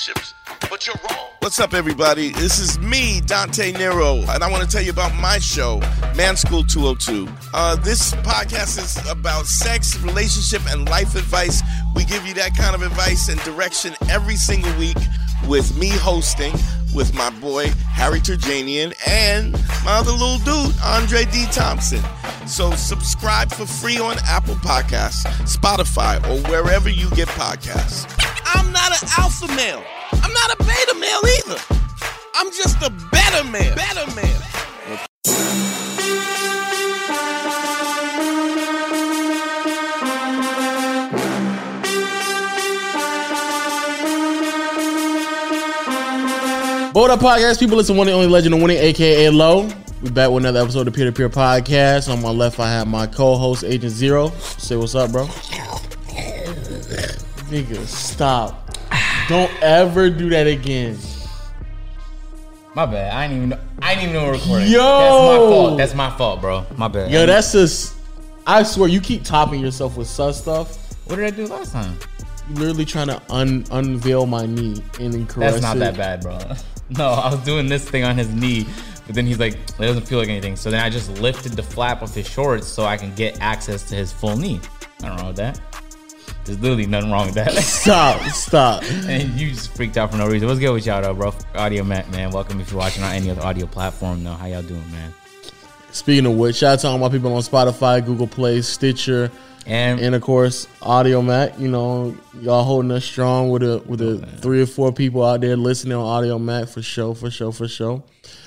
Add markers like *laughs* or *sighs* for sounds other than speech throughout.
relationships, but you're wrong. What's up, everybody? This is me, Dante Nero, and I want to tell you about my show, Man School 202. Uh, this podcast is about sex, relationship, and life advice. We give you that kind of advice and direction every single week with me hosting with my boy Harry Turjanian and my other little dude, Andre D. Thompson. So subscribe for free on Apple Podcasts, Spotify, or wherever you get podcasts. I'm not an alpha male. I'm not a beta male either. I'm just a better man. Better man. Bold Up Podcast, people listen to one and only legend of winning, aka Low. We back with another episode of Peer to Peer Podcast. On my left, I have my co-host Agent Zero. Say what's up, bro. Nigga, stop. Don't ever do that again. My bad. I didn't even know. I didn't even know we we're recording. Yo! that's my fault. That's my fault, bro. My bad. Yo, that's just. I swear, you keep topping yourself with sus stuff. what did I do last time? Literally trying to un- unveil my knee and then caress That's not it. that bad, bro. No, I was doing this thing on his knee, but then he's like, it doesn't feel like anything. So then I just lifted the flap of his shorts so I can get access to his full knee. Nothing wrong with that. There's literally nothing wrong with that. *laughs* Stop, stop. and you just freaked out for no reason. What's good with y'all, though, bro? Audiomack, man. Welcome if you're watching on any other audio platform. Though, how y'all doing, man? Speaking of which, shout out to all my people on Spotify, Google Play, Stitcher, And, and of course Audiomack. You know, y'all holding us strong with a with a three or four people out there listening on Audiomack for sure, for sure, for sure.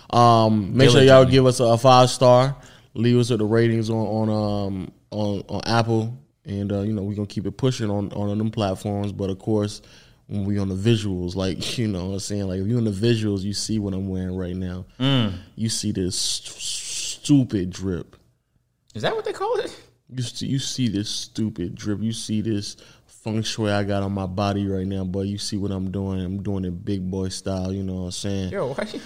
Um, make sure y'all give us a, a five star. Leave us with the ratings on on um on on Apple, and uh, you know we're gonna keep it pushing on on them platforms. But of course. When we on the visuals, like *laughs* you know, what I'm saying like if you on the visuals, you see what I'm wearing right now. You see this st- stupid drip. is that what they call it? You see, you see this stupid drip. You see this feng shui I got on my body right now, but you see what I'm doing. I'm doing it big boy style. You know what I'm saying? Yo, why you?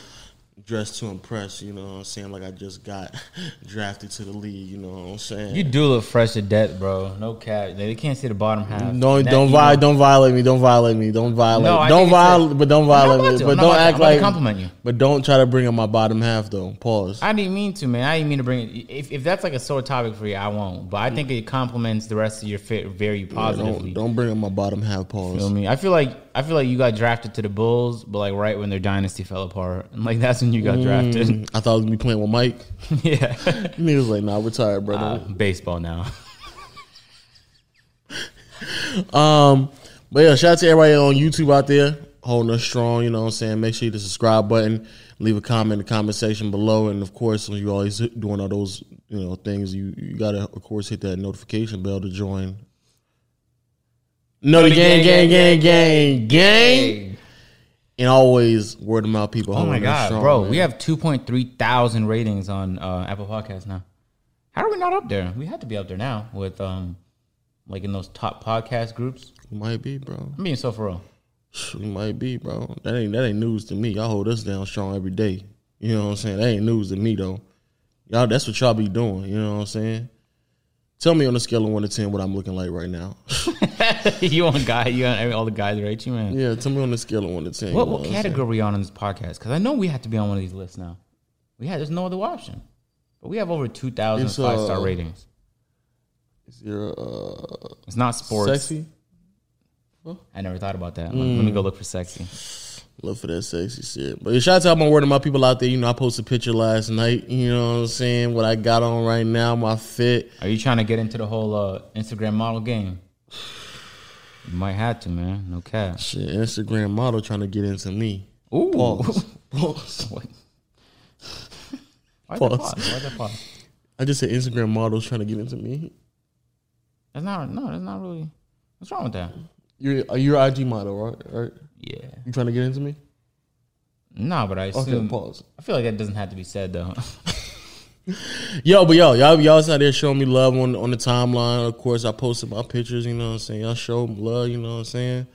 Dressed to impress. You know what I'm saying? Like I just got *laughs* drafted to the league. You know what I'm saying? You do look fresh to death, bro. No cap. They can't see the bottom half. don't That don't violate don't violate me. Don't violate me. Don't violate. No, don't think it's a- violate. But don't violate me. to. But I'm don't act to like. compliment you. But don't try to bring up my bottom half though. Pause. I didn't mean to, man. I didn't mean to bring it. If, if that's like a sore topic for you, I won't. But I think it complements the rest of your fit very positively. don't don't bring up my bottom half. Pause. Feel me? I feel like I feel like you got drafted to the Bulls, but like right when their dynasty fell apart, and *laughs* like that's when you got drafted. I thought I was gonna be playing with Mike. *laughs* yeah, and *laughs* He was like, "Nah, retired, brother." uh, baseball now. Um, but yeah, shout out to everybody on YouTube out there holding us strong. You know what I'm saying? Make sure you hit the subscribe button, leave a comment in the comment section below, and of course, when you always doing all those you know things, you you gotta of course hit that notification bell to join. No, the gang, gang, gang, gang, gang, and always word of mouth people. Oh my god, strong, bro! man. We have two point three thousand ratings on uh, Apple Podcasts now. How are we not up there? We had to be up there now with um, like in those top podcast groups. We might be, bro. I'm being so for real. We might be, bro. That ain't that ain't news to me. Y'all hold us down strong every day. You know what I'm saying? That ain't news to me though. Y'all, that's what y'all be doing. You know what I'm saying? Tell me on a scale of one to ten what I'm looking like right now. *laughs* you want guy? You want all the guys rate you, man? yeah, tell me on a scale of one to ten. What, what category are we on in this podcast? Because I know we have to be on one of these lists now. We had there's no other option. But we have over 2,000 It's, five star uh, ratings. Is uh, It's not sports. sexy? I never thought about that. Let- Let me go look for sexy. Look for that sexy shit. But shout out to all my word of my people out there. You know, I posted a picture last night. You know what I'm saying? What I got on right now, my fit. Are you trying to get into the whole uh, Instagram model game? You might have to, man. No cap. Shit, Instagram model trying to get into me. Ooh. Pause. *laughs* Pause. What? That Pause. pause? That pause? I just said Instagram models trying to get into me. That's not. No, that's not really. What's wrong with that? You're you're IG model, right? Right? Yeah. You trying to get into me? Nah, but I Okay, assume. pause. I feel like that doesn't have to be said though. *laughs* Yo, but yo, y'all y'all out there showing me love on on the timeline. Of course, I posted my pictures. You know what I'm saying? Y'all show love. You know what I'm saying?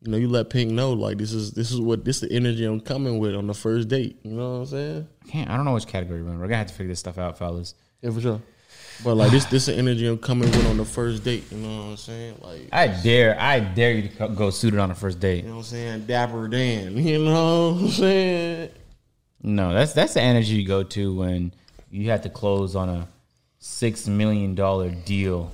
You know, you let Pink know like this is this is what this is the energy I'm coming with on the first date. You know what I'm saying? I can't. I don't know which category we're in. We're gonna have to figure this stuff out, fellas. Yeah, for sure. But like this, this the energy I'm coming with on the first date. You know what I'm saying? Like I dare, I dare you to go suited on the first date. you know what I'm saying? Dapper Dan. *laughs* You know what I'm saying? No, that's that's the energy you go to when you have to close on a six million dollar deal.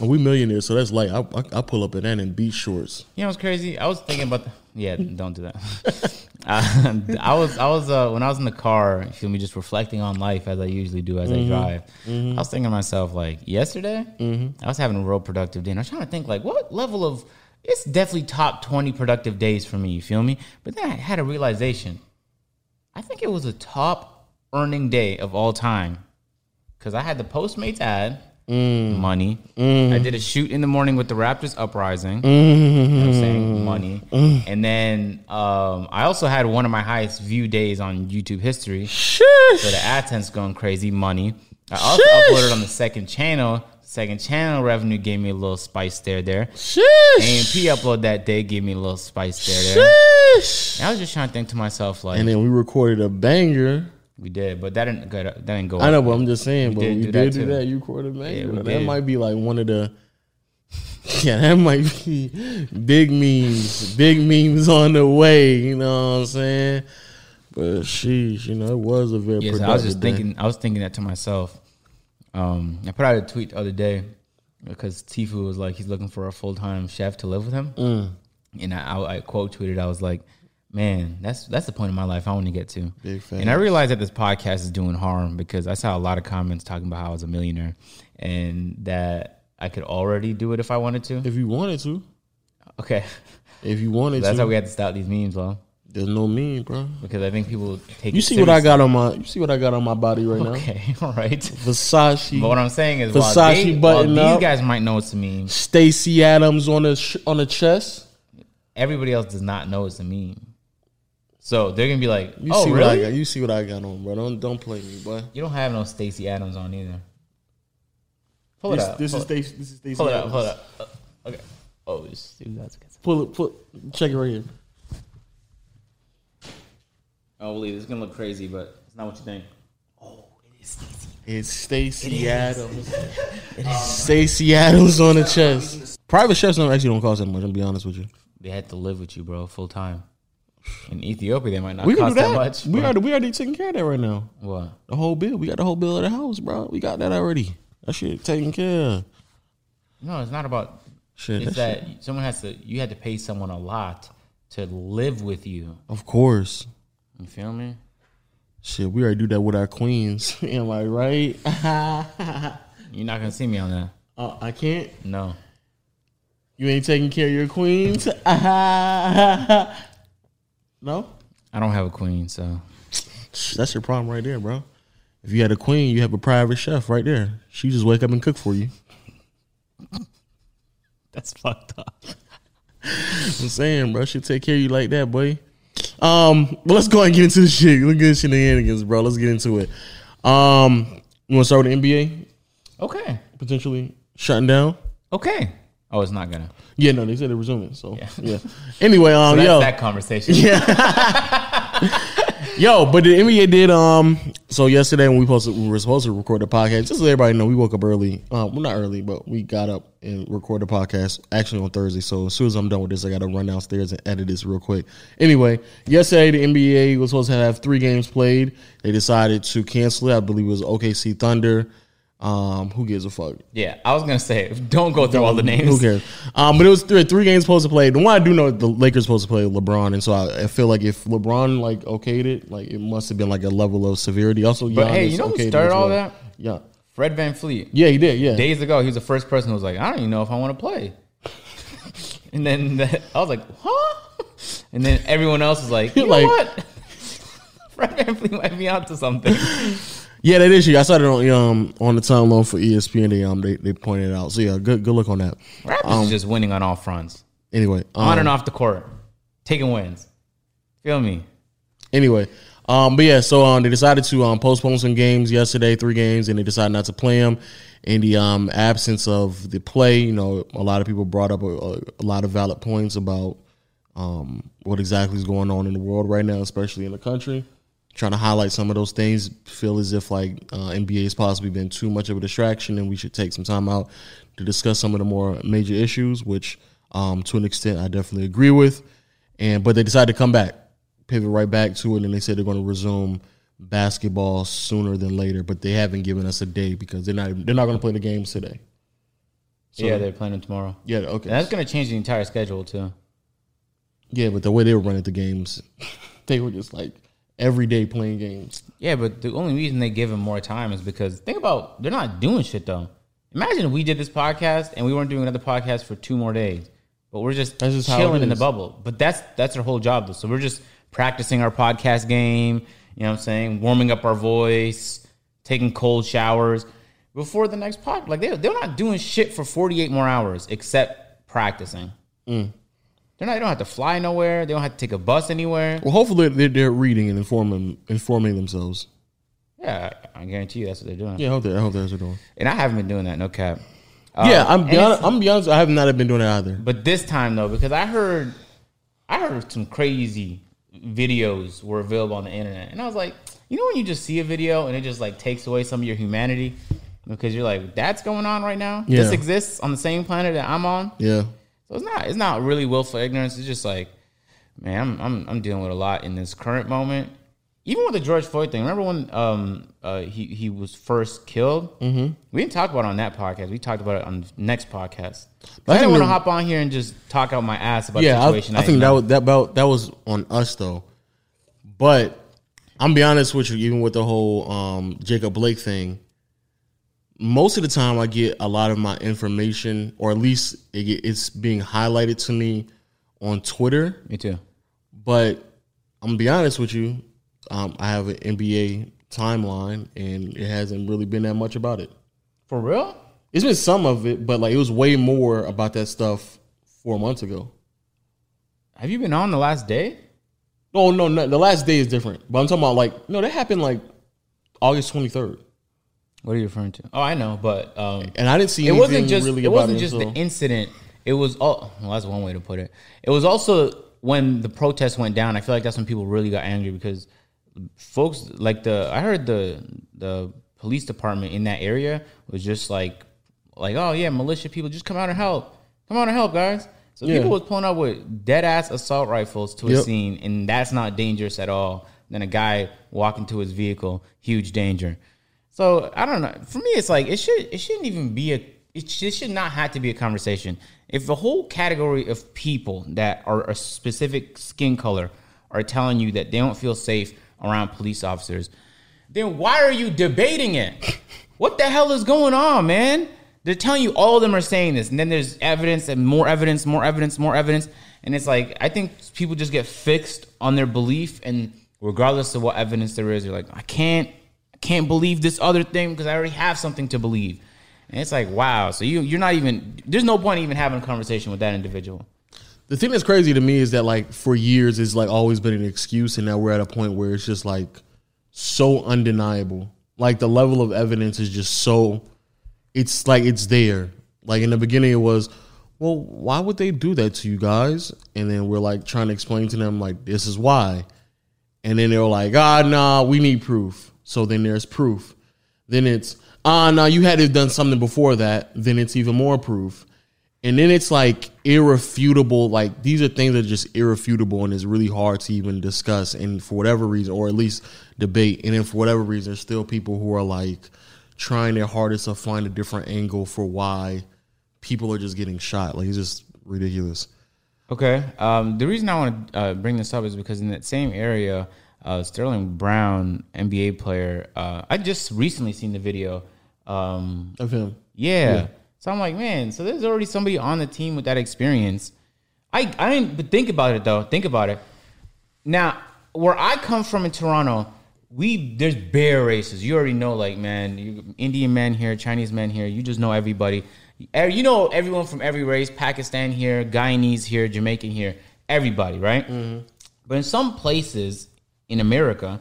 We millionaires, so that's like I, I, I pull up in that in beach shorts. You know what's crazy? I was thinking about the, yeah, don't do that. *laughs* uh, *laughs* I was I was uh, when I was in the car, you feel me, just reflecting on life as I usually do as I drive. I was thinking to myself like yesterday, I was having a real productive day. And I was trying to think like what level of it's definitely top twenty productive days for me. You feel me? But then I had a realization. I think it was a top earning day of all time because I had the Postmates ad. Mm. Money. Mm. I did a shoot in the morning with the Raptors uprising. Mm. You know what I'm saying? Money. And then um, I also had one of my highest view days on YouTube history. So the AdSense going crazy. Money. I also Sheesh. uploaded on the second channel. Second channel revenue gave me a little spice there. There. Sheesh. AMP upload that day gave me a little spice there. There. Sheesh. And I was just trying to think to myself like, And then we recorded a banger. We did, but that didn't go. That didn't go. I know, but I'm just saying, but did we do did that do that. You banger. Yeah, that did. might be like one of the. *laughs* Yeah, that might be big memes, big memes on the way. You know what I'm saying? But sheesh, you know, it was a very. Yes, productive I was just day. thinking. I was thinking that to myself. Um, I put out a tweet the other day because Tfue was like he's looking for a full time chef to live with him, Mm. and I, I, I quote tweeted. I was like, "Man, that's that's the point of my life I want to get to." Big fan. and I realized that this podcast is doing harm because I saw a lot of comments talking about how I was a millionaire and that I could already do it if I wanted to. If you wanted to, Okay, if you wanted that's to, how we had to stop these memes, though, there's no meme, bro. because I think people take. You it see what I got on my? You see what I got on my body right now? Okay, *laughs* all right. Versace, But what I'm saying is, while, Versace they, while button these guys might know it's a meme, Stacy Adams on the sh- on the chest. everybody else does not know it's a meme. So they're gonna be like, You "Oh, see what really? I got? You see what I got on, bro? Don't don't play me, boy. You don't have no Stacy Adams on either." Pull This, it up. this pull, is Stacy. This is Stacy. pull it up. Adams. Pull it up. Uh, okay. Oh, this dude, that's good. Pull it. Put. Check it right here. Oh, believe it's gonna look crazy, but it's not what you think. Oh, It's Stacy It's Stacy Adams. It is Stacy Adams on the *laughs* chest. Private chefs don't actually don't cost that much. I'm gonna be honest with you. They had to live with you, bro, full time. In Ethiopia, they might not We cost do that, that. much. we but- already we already taking care of that right now. what? The whole bill. We got the whole bill of the house, bro. We got that already. That shit taken care of. No, it's not about. Shit. It's that that shit- someone has to. You had to pay someone a lot to live with you. Of course. You feel me? Shit, we already do that with our queens. *laughs* Am I right? *laughs* You're not gonna see me on that. uh, I can't. No. You ain't taking care of your queens. *laughs* no. I don't have a queen, so That's your problem right there, bro. If you had a queen, you have a private chef right there. She just wake up and cook for you. *laughs* that's fucked up. I'm saying, bro, she take care of you like that, boy. Um, but let's go ahead and get into the shit. Let's get into shenanigans, bro. Let's get into it. Um, you want to start with the NBA Okay. potentially shutting down? Okay. Oh, it's not gonna. Yeah, no, they said they're resuming. So yeah. Yeah. Anyway, *laughs* um, So that's yo, that conversation. Yeah. Yo, but the NBA did um so yesterday when we posted we were supposed to record the podcast, just so everybody know we woke up early. Um well not early, but we got up and recorded the podcast actually on Thursday. So as soon as I'm done with this, I gotta run downstairs and edit this real quick. Anyway, yesterday the NBA was supposed to have three games played. They decided to cancel it. I believe it was OKC Thunder. Um, who gives a fuck? Yeah, I was gonna say, *laughs* don't go through all the names. Who cares? Um, but it was three, three games supposed to play. The one I do know, the Lakers supposed to play LeBron, and so I, I feel like if LeBron like okayed it, like it must have been like a level of severity. Also, But hey, you know who started as all that? Yeah, Fred VanVleet. yeah, he did. Yeah, Days ago, he was the first person who was like, I don't even know if I want to play. *laughs* and then the, I was like, huh? *laughs* And then everyone else was like, you Like- know what? Fred VanVleet might be onto something. Yeah, that is. I saw it on um on the timeline for ESPN. They um they, they pointed it out. So yeah, good good look on that. Raptors is just winning on all fronts, Anyway, um, on and off the court, taking wins. Feel me? Anyway, um, but yeah, so um, they decided to um, postpone some games yesterday, three games, and they decided not to play them. In the um, absence of the play, you know, a lot of people brought up a, a, a lot of valid points about um, what exactly is going on in the world right now, especially in the country. Trying to highlight some of those things. Feel as if like uh, NBA has possibly been too much of a distraction, and we should take some time out to discuss some of the more major issues, which um, to an extent I definitely agree with. And but they decided to come back, pivot right back to it, and they said they're going to resume basketball sooner than later. But they haven't given us a day because they're not they're not going to play the games today. So- yeah, they're playing them tomorrow. Yeah, okay. And that's gonna change the entire schedule too. Yeah, but the way they were running the games, *laughs* they were just like every day playing games. Yeah, but the only reason they give him more time is because think about they're not doing shit though. Imagine if we did this podcast and we weren't doing another podcast for two more days, but we're just, just chilling in the bubble. But that's that's our whole job though. So we're just practicing our podcast game. You know what I'm saying? Warming up our voice, taking cold showers before the next pod. Like they they're not doing shit for 48 more hours except practicing. Mm. They're not. They don't have to fly nowhere. They don't have to take a bus anywhere. Well, hopefully they're, they're reading and informing informing themselves. Yeah, I I guarantee you that's what they're doing. Yeah, I hope, they, I hope that's what they're doing. And I haven't been doing that, no cap. yeah, Uh, I'm and be it's- honest, I'm gonna be honest. I have not been doing it either. But this time though, because I heard, I heard some crazy videos were available on the internet, and I was like, you know, when you just see a video and it just like takes away some of your humanity, because you're like, that's going on right now. This exists on the same planet that I'm on. Yeah, So it's not, it's not really willful ignorance. It's just like, man, I'm, I'm, I'm dealing with a lot in this current moment. Even with the George Floyd thing, remember when um uh he he was first killed? Mm-hmm. We didn't talk about it on that podcast. We talked about it on the next podcast. I, I didn't want to hop on here and just talk out my ass about yeah. the I, situation. I think that was that about that was on us though. But I'm be honest with you, even with the whole um, Jacob Blake thing, most of the time I get a lot of my information, or at least it, get- it's being highlighted to me on Twitter. Me too. But I'm gonna be honest with you, um, I have an NBA timeline, and it hasn't really been that much about it. For real? It's been some of it, but like it was way more about that stuff four months ago. Have you been on the last day? No, no, no. The last day is different, but I'm talking about like no, that happened like August 23rd, What are you referring to? Oh, I know, but um, and I didn't see it anything wasn't just really it wasn't just the incident. It was all well, that's one way to put it. It was also when the protest went down. I feel like that's when people really got angry because folks like the I heard the the police department in that area was just like like oh yeah militia people just come out and help come out and help guys. So Yeah. people was pulling up with dead ass assault rifles to a scene, and that's not dangerous at all. Then a guy walking to his vehicle, huge danger. So I don't know. For me, it's like it should it shouldn't even be a it should, should not have to be a conversation. If the whole category of people that are a specific skin color are telling you that they don't feel safe around police officers, then why are you debating it? *laughs* What the hell is going on, man? They're telling you all of them are saying this, and then there's evidence and more evidence, more evidence, more evidence, and it's like I think people just get fixed on their belief, and regardless of what evidence there is, they're like, I can't, can't believe this other thing because I already have something to believe, and it's like, wow. So you you're not even there's no point even having a conversation with that individual. The thing that's crazy to me is that like for years it's like always been an excuse, and now we're at a point where it's just like so undeniable. Like the level of evidence is just so. It's like it's there. Like in the beginning, it was, well, why would they do that to you guys? And then we're like trying to explain to them like this is why, and then they're like, ah, nah, we need proof. So then there's proof. Then it's ah, no, you had to have done something before that. Then it's even more proof. And then it's like irrefutable. Like these are things that are just irrefutable, and it's really hard to even discuss. And for whatever reason, or at least debate. And then for whatever reason, there's still people who are like trying their hardest to find a different angle for why people are just getting shot. Like it's just ridiculous. Okay. Um, the reason I want to uh, bring this up is because in that same area, uh, Sterling Brown, NBA player, uh, I just recently seen the video. Um, Of him. yeah. So I'm like, man, so there's already somebody on the team with that experience. I, I didn't but think about it though. Think about it. Now, where I come from in Toronto, we there's bear races. You already know, like man, you, Indian men here, Chinese men here. You just know everybody. Eh, You know everyone from every race. Pakistan here, Guyanese here, Jamaican here. Everybody, right? But in some places in America,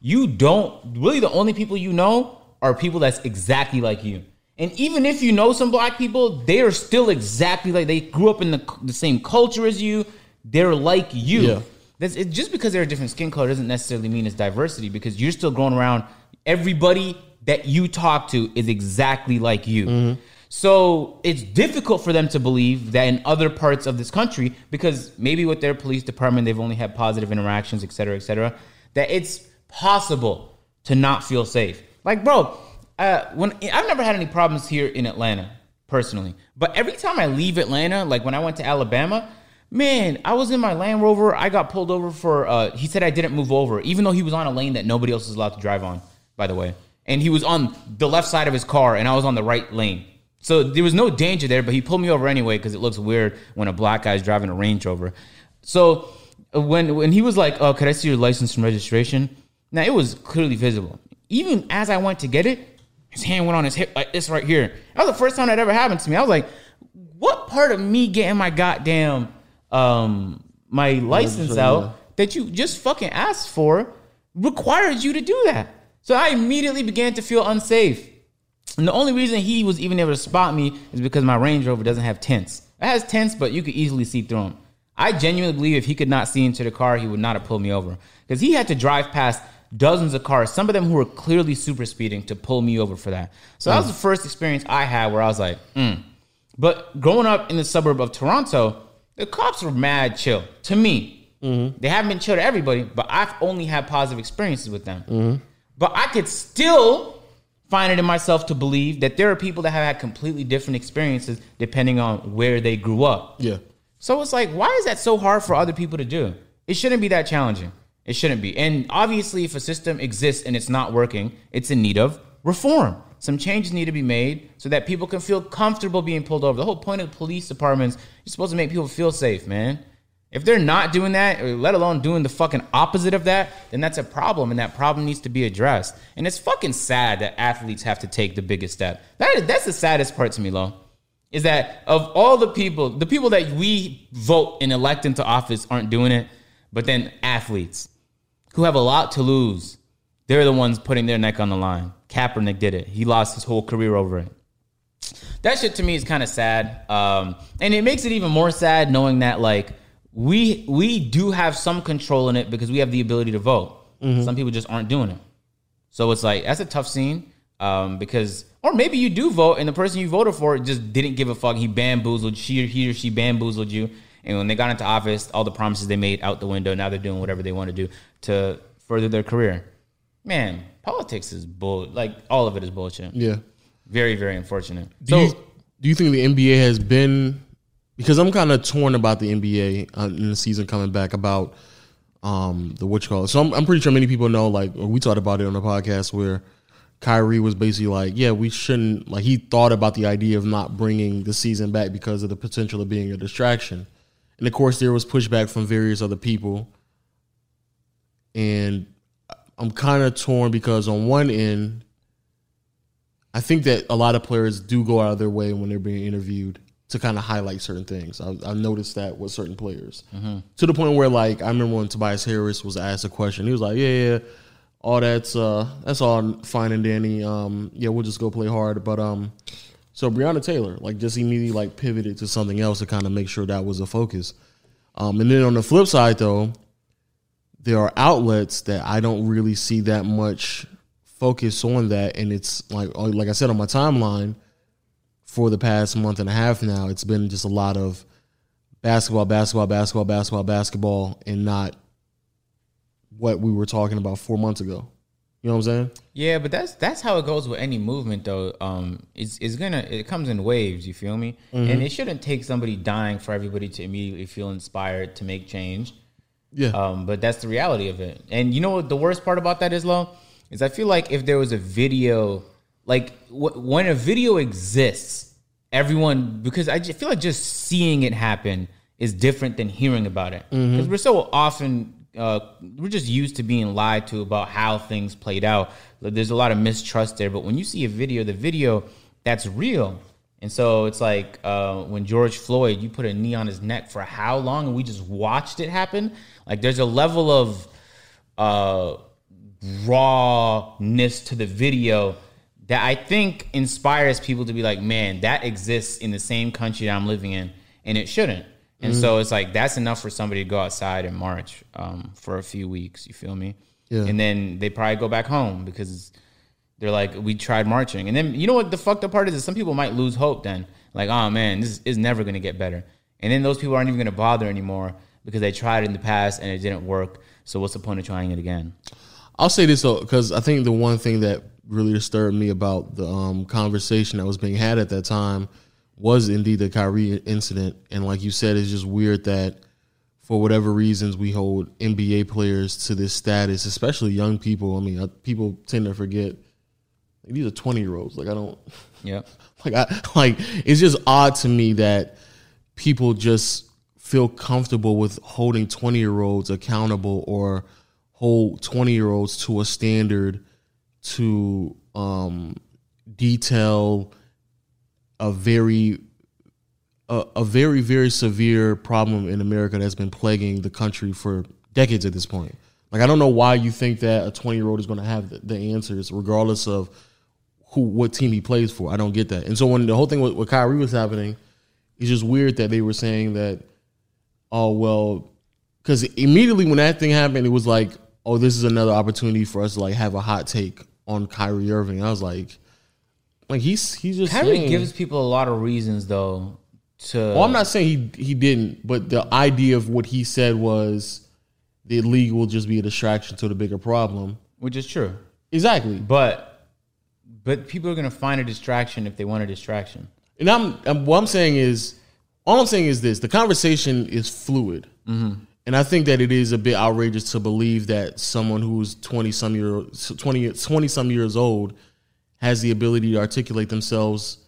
you don't really the only people you know are people that's exactly like you. And even if you know some black people, they are still exactly like they grew up in the, the same culture as you. They're like you. Yeah. That's it, just because they're a different skin color doesn't necessarily mean it's diversity because you're still going around. Everybody that you talk to is exactly like you. Mm-hmm. So it's difficult for them to believe that in other parts of this country, because maybe with their police department they've only had positive interactions, et cetera, et cetera, that it's possible to not feel safe. Like, bro, uh, when I've never had any problems here in Atlanta personally, but every time I leave Atlanta, like when I went to Alabama, man, I was in my Land Rover. I got pulled over for. Uh, he said I didn't move over, even though he was on a lane that nobody else is allowed to drive on. By the way, and he was on the left side of his car, and I was on the right lane. So there was no danger there, but he pulled me over anyway because it looks weird when a black guy's driving a Range Rover. So uh, when when he was like, "Oh, could I see your license and registration?" Now it was clearly visible. Even as I went to get it, his hand went on his hip like this right here. That was the first time that ever happened to me. I was like, "What part of me getting my goddamn um my license out that you just fucking asked for requires you to do that?" So I immediately began to feel unsafe. And the only reason he was even able to spot me is because my Range Rover doesn't have tints. It has tints, but you could easily see through them. I genuinely believe if he could not see into the car, he would not have pulled me over. Because he had to drive past dozens of cars, some of them who were clearly super speeding, to pull me over for that. So that was mm. the first experience I had where I was like, mm. But growing up in the suburb of Toronto, the cops were mad chill to me. Mm-hmm. They haven't been chill to everybody, but I've only had positive experiences with them. Mm-hmm. But I could still find it in myself to believe that there are people that have had completely different experiences depending on where they grew up. Yeah. So it's like, why is that so hard for other people to do? It shouldn't be that challenging. It shouldn't be. And obviously, if a system exists and it's not working, it's in need of reform. Some changes need to be made so that people can feel comfortable being pulled over. The whole point of the police departments is supposed to make people feel safe, man. If they're not doing that, let alone doing the fucking opposite of that, then that's a problem, and that problem needs to be addressed. And it's fucking sad that athletes have to take the biggest step. That is, that's the saddest part to me, Lo. Is that of all the people, the people that we vote and elect into office aren't doing it, but then athletes who have a lot to lose, they're the ones putting their neck on the line. Kaepernick did it. He lost his whole career over it that shit to me is kind of sad um, and it makes it even more sad knowing that like we we do have some control in it because we have the ability to vote. Some people just aren't doing it. So it's like that's a tough scene um, because or maybe you do vote and the person you voted for just didn't give a fuck. He bamboozled she or he or she bamboozled you. And when they got into office all the promises they made out the window now they're doing whatever they want to do to further their career. Man politics is bull like all of it is bullshit. Yeah. very, very unfortunate. Do So you do you think the NBA has been because I'm kind of torn about the NBA uh, in the season coming back about um the what you call it. So I'm, I'm pretty sure many people know like we talked about it on the podcast where Kyrie was basically like, yeah, we shouldn't like he thought about the idea of not bringing the season back because of the potential of being a distraction. And of course there was pushback from various other people. And I'm kind of torn because on one end I think that a lot of players do go out of their way when they're being interviewed to kind of highlight certain things. I, I noticed that with certain players to the point where, like, I remember when Tobias Harris was asked a question, he was like, "Yeah, yeah, all that's uh, that's all fine and dandy. Um, yeah, we'll just go play hard." But um, so Breonna Taylor, like, just immediately like pivoted to something else to kind of make sure that was a focus. Um, and then on the flip side, though, there are outlets that I don't really see that much focus on that, and it's like like I said on my timeline for the past month and a half now, it's been just a lot of basketball, basketball, basketball, basketball, basketball, and not what we were talking about four months ago. You know what I'm saying? yeah, but that's that's how it goes with any movement, though. Um, it's it's gonna it comes in waves. You feel me? And it shouldn't take somebody dying for everybody to immediately feel inspired to make change. Yeah. Um, but that's the reality of it. And you know what the worst part about that is, Lo? Is I feel like if there was a video, like w- when a video exists, everyone because I feel like just seeing it happen is different than hearing about it because we're so often uh, we're just used to being lied to about how things played out. There's a lot of mistrust there, but when you see a video, the video that's real. And so it's like uh, when George Floyd, you put a knee on his neck for how long, and we just watched it happen. Like there's a level of uh, rawness to the video that I think inspires people to be like, man, that exists in the same country that I'm living in, and it shouldn't. And Mm-hmm. so it's like that's enough for somebody to go outside in March um, for a few weeks. You feel me? Yeah. And then they probably go back home because they're like, we tried marching. And then you know what the fucked up part is? Is some people might lose hope then. Like, oh man, this is never gonna get better. And then those people aren't even gonna bother anymore because they tried in the past and it didn't work. So what's the point of trying it again? I'll say this though, because I think the one thing that really disturbed me about the um, conversation that was being had at that time was indeed the Kyrie incident. And like you said, it's just weird that for whatever reasons we hold NBA players to this status, especially young people. I mean, uh, people tend to forget these are twenty year olds. Like I don't. *laughs* yeah, Like I like it's just odd to me that people just feel comfortable with holding 20 year olds accountable or hold 20 year olds to a standard to um detail a very a, a very very severe problem in America that's been plaguing the country for decades at this point. Like I don't know why you think that a 20 year old is going to have the, the answers regardless of who what team he plays for. I don't get that. And so when the whole thing with, with Kyrie was happening, it's just weird that they were saying that, oh well, because immediately when that thing happened, it was like, oh, this is another opportunity for us to like have a hot take on Kyrie Irving. I was like, like he's he's just Kyrie saying, gives people a lot of reasons though to. Well, I'm not saying he he didn't, but the idea of what he said was the league will just be a distraction to the bigger problem. which is true, Exactly. but but people are gonna find a distraction if they want a distraction. And I'm, I'm what I'm saying is, all I'm saying is this: the conversation is fluid, mm-hmm. And I think that it is a bit outrageous to believe that someone who's twenty some year 20, 20 some years old has the ability to articulate themselves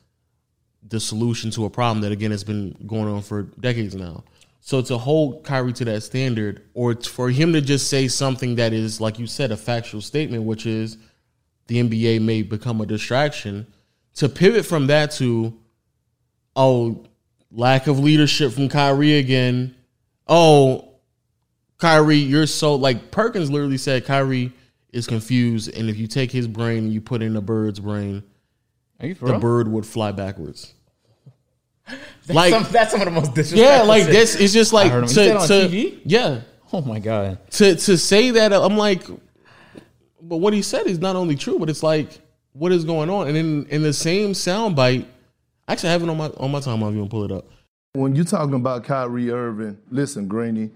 the solution to a problem that again has been going on for decades now. So to hold Kyrie to that standard, or for him to just say something that is, like you said, a factual statement, which is the NBA may become a distraction, to pivot from that to, oh, lack of leadership from Kyrie again. Oh, Kyrie, you're so like Perkins literally said Kyrie is confused, and if you take his brain and you put it in a bird's brain, Are you for the real? bird would fly backwards. *laughs* That's like- some, that's some of the most disrespectful. Yeah, like this. It's just like heard him. to, on to TV? yeah Oh my god. to to say that I'm like, but what he said is not only true, but it's like what is going on, and in in the same soundbite, actually I have it on my on my timeline. If you want to pull it up. When you're talking about Kyrie Irving, listen, Greeny,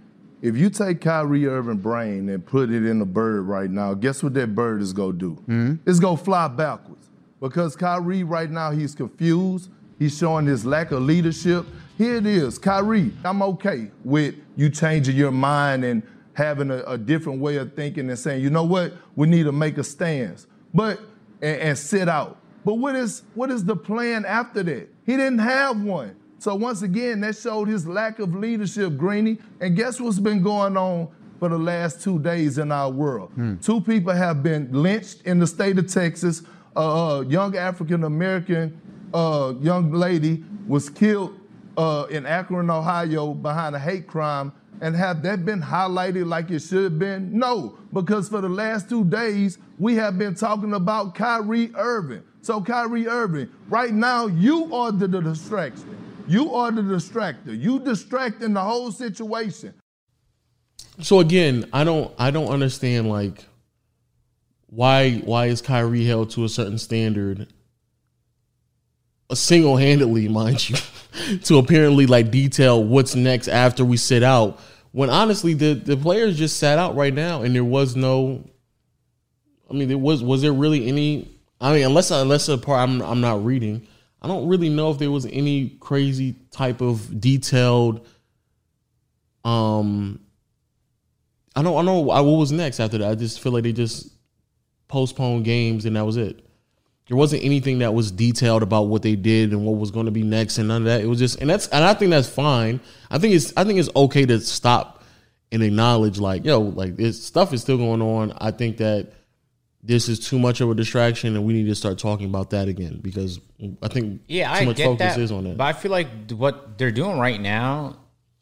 if you take Kyrie Irving brain and put it in a bird right now, guess what that bird is gonna do? Hmm? It's gonna fly backwards. Because Kyrie right now, he's confused. He's showing his lack of leadership. Here it is, Kyrie. I'm okay with you changing your mind and having a, a different way of thinking and saying, you know what, we need to make a stance. But and, and sit out. But what is what is the plan after that? He didn't have one. So once again, that showed his lack of leadership, Greeny. And guess what's been going on for the last two days in our world? Two people have been lynched in the state of Texas. A uh, young African American uh, young lady was killed uh, in Akron, Ohio, behind a hate crime. And have that been highlighted like it should have been? No, because for the last two days, we have been talking about Kyrie Irving. So, Kyrie Irving, right now, you are the, the distraction. You are the distractor. You distracting the whole situation. So again, I don't I don't understand like why why is Kyrie held to a certain standard single handedly, *laughs* mind you, to apparently like detail what's next after we sit out. When honestly the, the players just sat out right now and there was no I mean there was was there really any I mean unless unless a part I'm I'm not reading, I don't really know if there was any crazy type of detailed um I don't I know what was next after that. I just feel like they just postponed games and that was it. There wasn't anything that was detailed about what they did and what was going to be next and none of that. It was just and that's and I think that's fine. I think it's I think it's okay to stop and acknowledge like, yo, like this stuff is still going on. I think that this is too much of a distraction and we need to start talking about that again because I think Yeah, too I much focus that. is on that. But I feel like what they're doing right now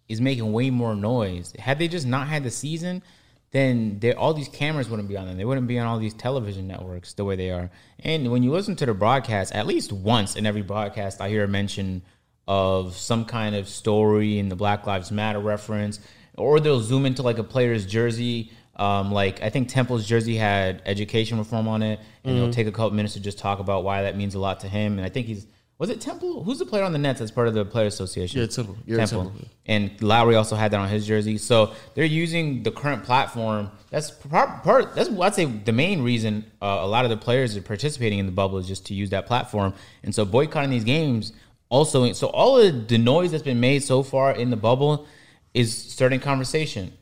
is making way more noise. Had they just not had the season, then all these cameras wouldn't be on them. They wouldn't be on all these television networks the way they are. And when you listen to the broadcast, at least once in every broadcast, I hear a mention of some kind of story in the Black Lives Matter reference, or they'll zoom into like a player's jersey. Um, like I think Temple's jersey had education reform on it, and Mm-hmm. he'll take a couple minutes to just talk about why that means a lot to him. And I think he's was it Temple? Who's the player on the Nets that's part of the Player Association? Yeah, Temple. Yeah, Temple. And Lowry also had that on his jersey. So they're using the current platform. That's part. part that's I'd say the main reason uh, a lot of the players are participating in the bubble is just to use that platform. And so boycotting these games also. So all of the noise that's been made so far in the bubble is starting conversation.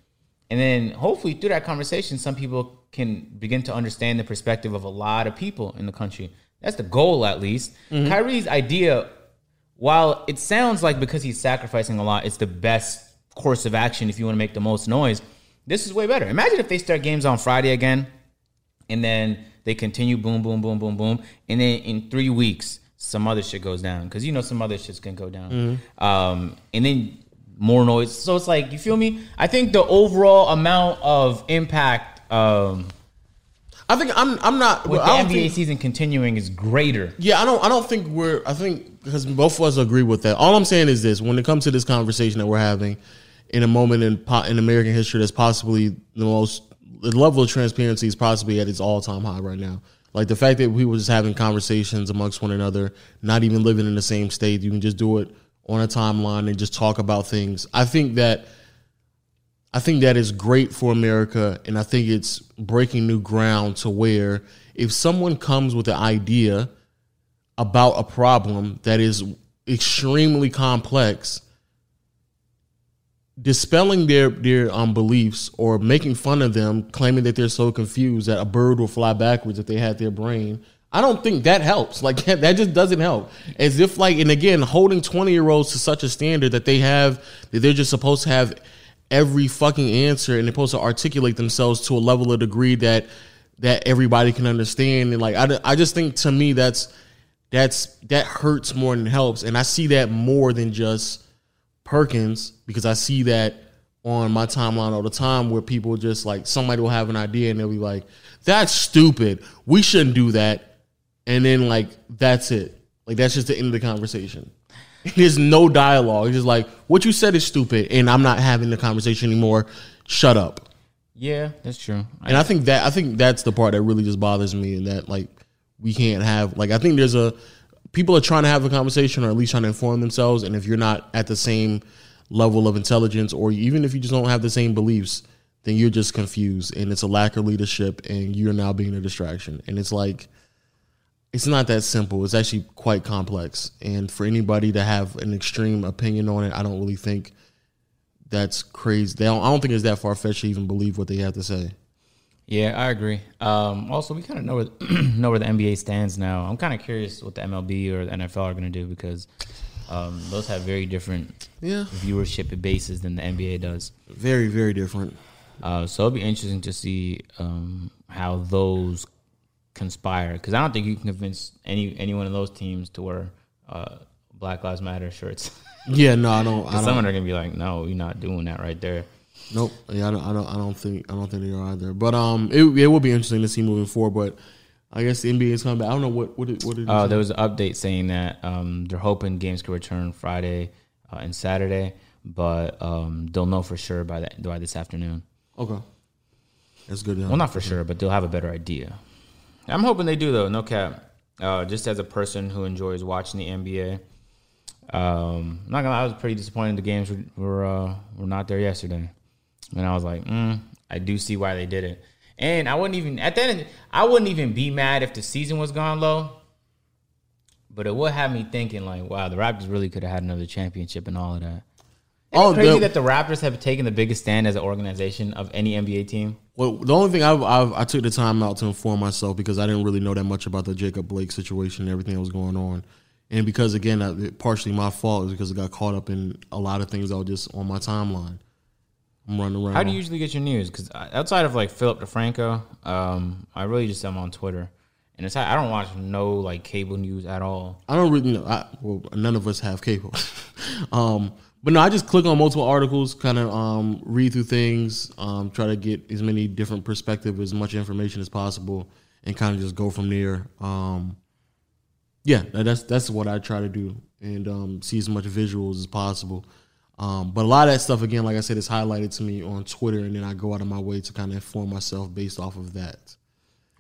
And then hopefully through that conversation, some people can begin to understand the perspective of a lot of people in the country. That's the goal, at least. Kyrie's idea, while it sounds like because he's sacrificing a lot, it's the best course of action if you want to make the most noise. This is way better. Imagine if they start games on Friday again, and then they continue boom, boom, boom, boom, boom, and then in three weeks some other shit goes down because you know some other shit's gonna go down, um, and then more noise. So it's like you feel me. I think the overall amount of impact um, I think I'm I'm not. with I the NBA think- season continuing is greater. Yeah, I don't. I don't think we're. I think because both of us agree with that. All I'm saying is this: when it comes to this conversation that we're having, in a moment in po- in American history that's possibly the most, the level of transparency is possibly at its all time high right now. Like the fact that we were just having conversations amongst one another, not even living in the same state. You can just do it on a timeline and just talk about things. I think that. I think that is great for America, and I think it's breaking new ground to where if someone comes with an idea about a problem that is extremely complex, dispelling their their um, beliefs or making fun of them, claiming that they're so confused that a bird will fly backwards if they had their brain. I don't think that helps. *laughs* Like that just doesn't help. As if like and again, holding twenty year olds to such a standard that they have that they're just supposed to have every fucking answer and they're supposed to articulate themselves to a level of degree that that everybody can understand and like I, I just think to me that's that's that hurts more than helps and i see that more than just perkins because i see that on my timeline all the time where people just like somebody will have an idea and they'll be like that's stupid we shouldn't do that and then like that's it. Like that's just the end of the conversation. There's no dialogue. It's just like what you said is stupid and i'm not having the conversation anymore. Shut up. Yeah, that's true. and I think that I think that's the part that really just bothers me, and that like we can't have like I think there's a people are trying to have a conversation or at least trying to inform themselves, and if you're not at the same level of intelligence, or even if you just don't have the same beliefs, then you're just confused, and it's a lack of leadership, and you're now being a distraction, and it's like it's not that simple. It's actually quite complex, and for anybody to have an extreme opinion on it, I don't really think that's crazy. They don't, I don't think it's that far fetched to even believe what they have to say. Yeah, I agree. Um, also, we kind of know where *clears throat* know where the NBA stands now. I'm kind of curious what the MLB or the NFL are going to do because um, those have very different Yeah, viewership bases than the NBA does. very very different. Uh, so it'll be interesting to see um, how those conspire because I don't think you can convince any any one of those teams to wear uh, Black Lives Matter shirts. *laughs* Yeah, no, I don't. I *laughs* Someone don't. are gonna be like, "No, you're not doing that right there." Nope. Yeah, I don't. I don't. I don't think. I don't think they are either. But um, it it will be interesting to see moving forward. But I guess the NBA is coming back. I don't know what what did, what did. Uh, there was an update saying that um, they're hoping games could return Friday uh, and Saturday, but um, they'll know for sure by that by this afternoon. okay. That's good. Well, not for sure, but they'll have a better idea. I'm hoping they do though. No cap. Uh, just as a person who enjoys watching the NBA, um, I'm not gonna. lie, I was pretty disappointed the games were were, uh, were not there yesterday, and I was like, mm, I do see why they did it. And I wouldn't even at that end, I wouldn't even be mad if the season was gone low. But it would have me thinking like, wow, the Raptors really could have had another championship and all of that. Isn't Oh, crazy the- that the Raptors have taken the biggest stand as an organization of any NBA team? Well, the only thing I've, I've I took the time out to inform myself because I didn't really know that much about the Jacob Blake situation and everything that was going on, and because again, I, it- partially my fault is because I got caught up in a lot of things that were just on my timeline. I'm running around. How do you usually get your news? Because outside of like Philip DeFranco, um, I really just am on Twitter, and it's I don't watch no like cable news at all. I don't really know. I, well, none of us have cable. *laughs* um, but no, I just click on multiple articles, kind of um, read through things, um, try to get as many different perspectives, as much information as possible, and kind of just go from there. Um, Yeah, that's that's what I try to do and um, see as much visuals as possible. Um, but a lot of that stuff, again, like I said, is highlighted to me on Twitter, and then I go out of my way to kind of inform myself based off of that.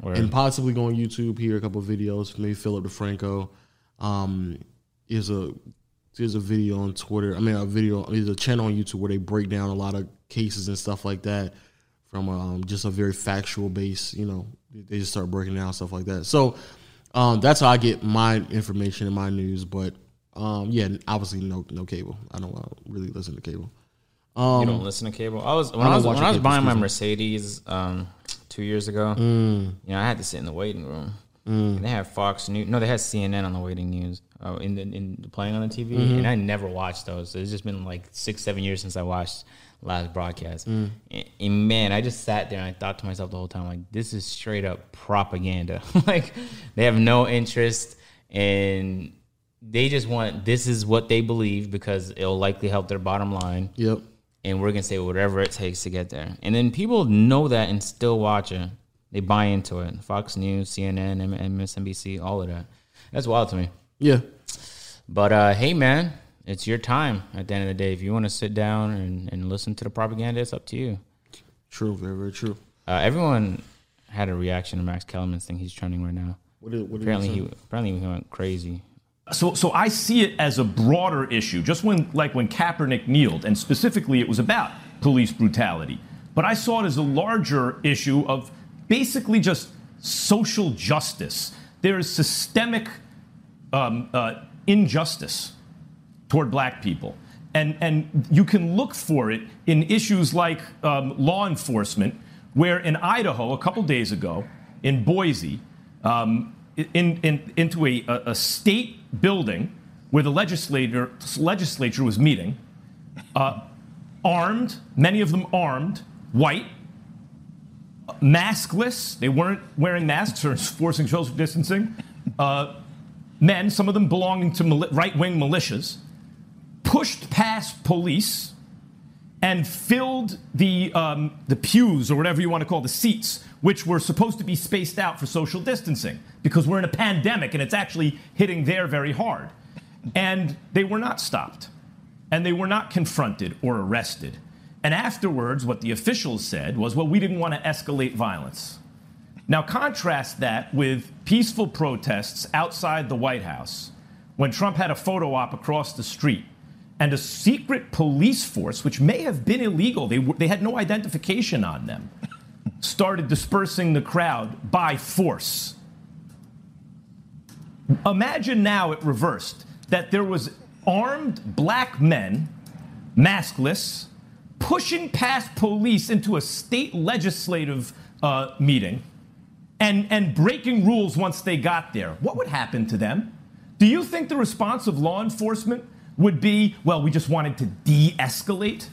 Word. And possibly go on YouTube, hear a couple of videos, maybe Philip DeFranco. Um, is a there's a video on Twitter. I mean, a video. There's a channel on YouTube where they break down a lot of cases and stuff like that from um, just a very factual base. You know, they just start breaking down stuff like that. So um, that's how I get my information and my news. But um, yeah, obviously no no cable. I don't uh, really listen to cable. you don't listen to cable. I was when Um, I I, was when I was cable, buying my me. Mercedes um, two years ago. Mm. You know, I had to sit in the waiting room. And they had Fox News. No, they had CNN on the waiting news uh, in the in playing on the TV, Mm-hmm. and I never watched those. It's just been like six, seven years since I watched last broadcast. Mm. And, and man, I just sat there and I thought to myself the whole time, like, this is straight up propaganda. *laughs* like, they have no interest and they just want this is what they believe because it'll likely help their bottom line Yep. and we're gonna say whatever it takes to get there. And then people know that and still watch it. They buy into it. Fox News, CNN, MSNBC, all of that. That's wild to me. Yeah. But uh, hey, man, it's your time. At the end of the day, if you want to sit down and, and listen to the propaganda, it's up to you. True. Very very true. Uh, everyone had a reaction to Max Kellerman's thing. He's trending right now. What did, what Apparently, he apparently he went crazy. So, so I see it as a broader issue. Just when, like when Kaepernick kneeled, and specifically, it was about police brutality. But I saw it as a larger issue of basically just social justice. There is systemic um, uh, injustice toward black people. And, and you can look for it in issues like um, law enforcement, where in Idaho, a couple days ago, in Boise, um, in, in, into a, a, state building where the legislator, legislature was meeting, uh, armed, many of them armed, white, maskless. They weren't wearing masks or forcing social distancing. Uh, men, some of them belonging to mili- right wing militias, pushed past police and filled the, um, the pews or whatever you want to call the seats, which were supposed to be spaced out for social distancing because we're in a pandemic and it's actually hitting there very hard. And they were not stopped and they were not confronted or arrested. And afterwards, what the officials said was, well, we didn't want to escalate violence. Now, contrast that with peaceful protests outside the White House when Trump had a photo op across the street and a secret police force, which may have been illegal, they, they had no identification on them, started dispersing the crowd by force. Imagine now it reversed that there was armed black men, maskless, pushing past police into a state legislative uh, meeting and, and breaking rules once they got there. What would happen to them? Do you think the response of law enforcement would be, well, we just wanted to de escalate?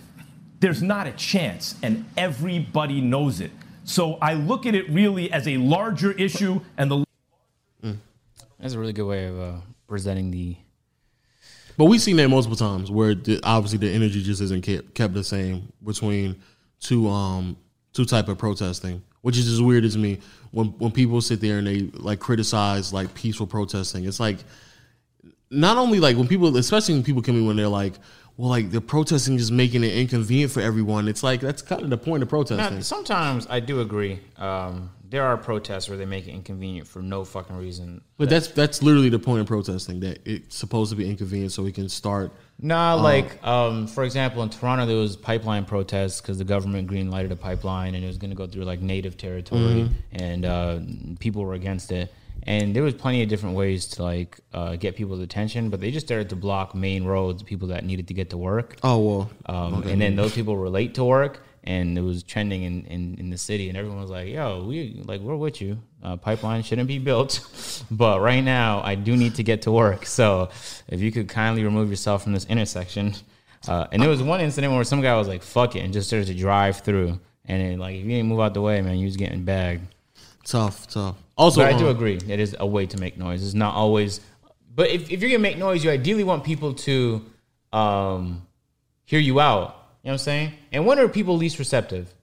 There's not a chance, and everybody knows it. So I look at it really as a larger issue, and the That's a really good way of uh, presenting the. But we've seen that multiple times where the, obviously the energy just isn't kept, kept the same between two um two type of protesting, which is just weird to me. When when people sit there and they like criticize like peaceful protesting, it's like not only like when people, especially when people come in when they're like, well, like the protesting is making it inconvenient for everyone. It's like that's kind of the point of protesting. Now, sometimes I do agree. Um, there are protests where they make it inconvenient for no fucking reason. But that's that's literally the point of protesting that it's supposed to be inconvenient so we can start. Nah, like um, for example, in Toronto there was pipeline protests because the government green lighted a pipeline and it was going to go through like native territory, and uh, people were against it. And there was plenty of different ways to like uh, get people's attention, but they just started to block main roads, people that needed to get to work. Oh well, Um, And then those people relate to work, and it was trending in, in, in the city, and everyone was like, "Yo, we like we're with you. Uh, pipeline shouldn't be built, *laughs* but right now I do need to get to work. So if you could kindly remove yourself from this intersection." Uh, and there was one incident where some guy was like, "Fuck it," and just started to drive through, and then, like if you didn't move out the way, man, you was getting bagged. tough, tough. Also, But I do um, agree. It is a way to make noise. It's not always. But if, if you're gonna make noise, you ideally want people to um, hear you out. You know what I'm saying? And when are people least receptive?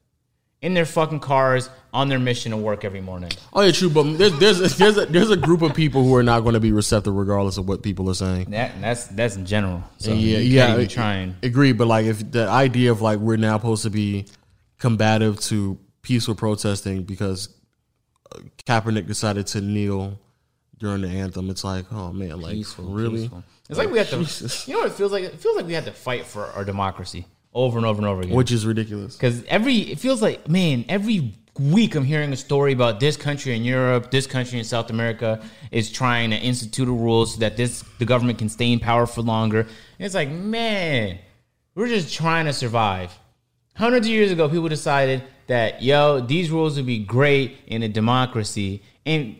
In their fucking cars, on their mission to work every morning. Oh yeah, true. But there's there's a, there's a, there's a group of people who are not going to be receptive regardless of what people are saying. That that's that's in general. So yeah, you yeah. trying. Agree, but like if the idea of like we're now supposed to be combative to peaceful protesting because uh, Kaepernick decided to kneel during the anthem, it's like, oh man, like Peaceful, really? peaceful. It's like we have to. Jesus. You know what it feels like? It feels like we have to fight for our democracy over and over and over again. Which is ridiculous. Because every it feels like man, every week I'm hearing a story about this country in Europe, this country in South America is trying to institute a rule so that this the government can stay in power for longer. And it's like, man, we're just trying to survive. Hundreds of years ago, people decided that yo, these rules would be great in a democracy. And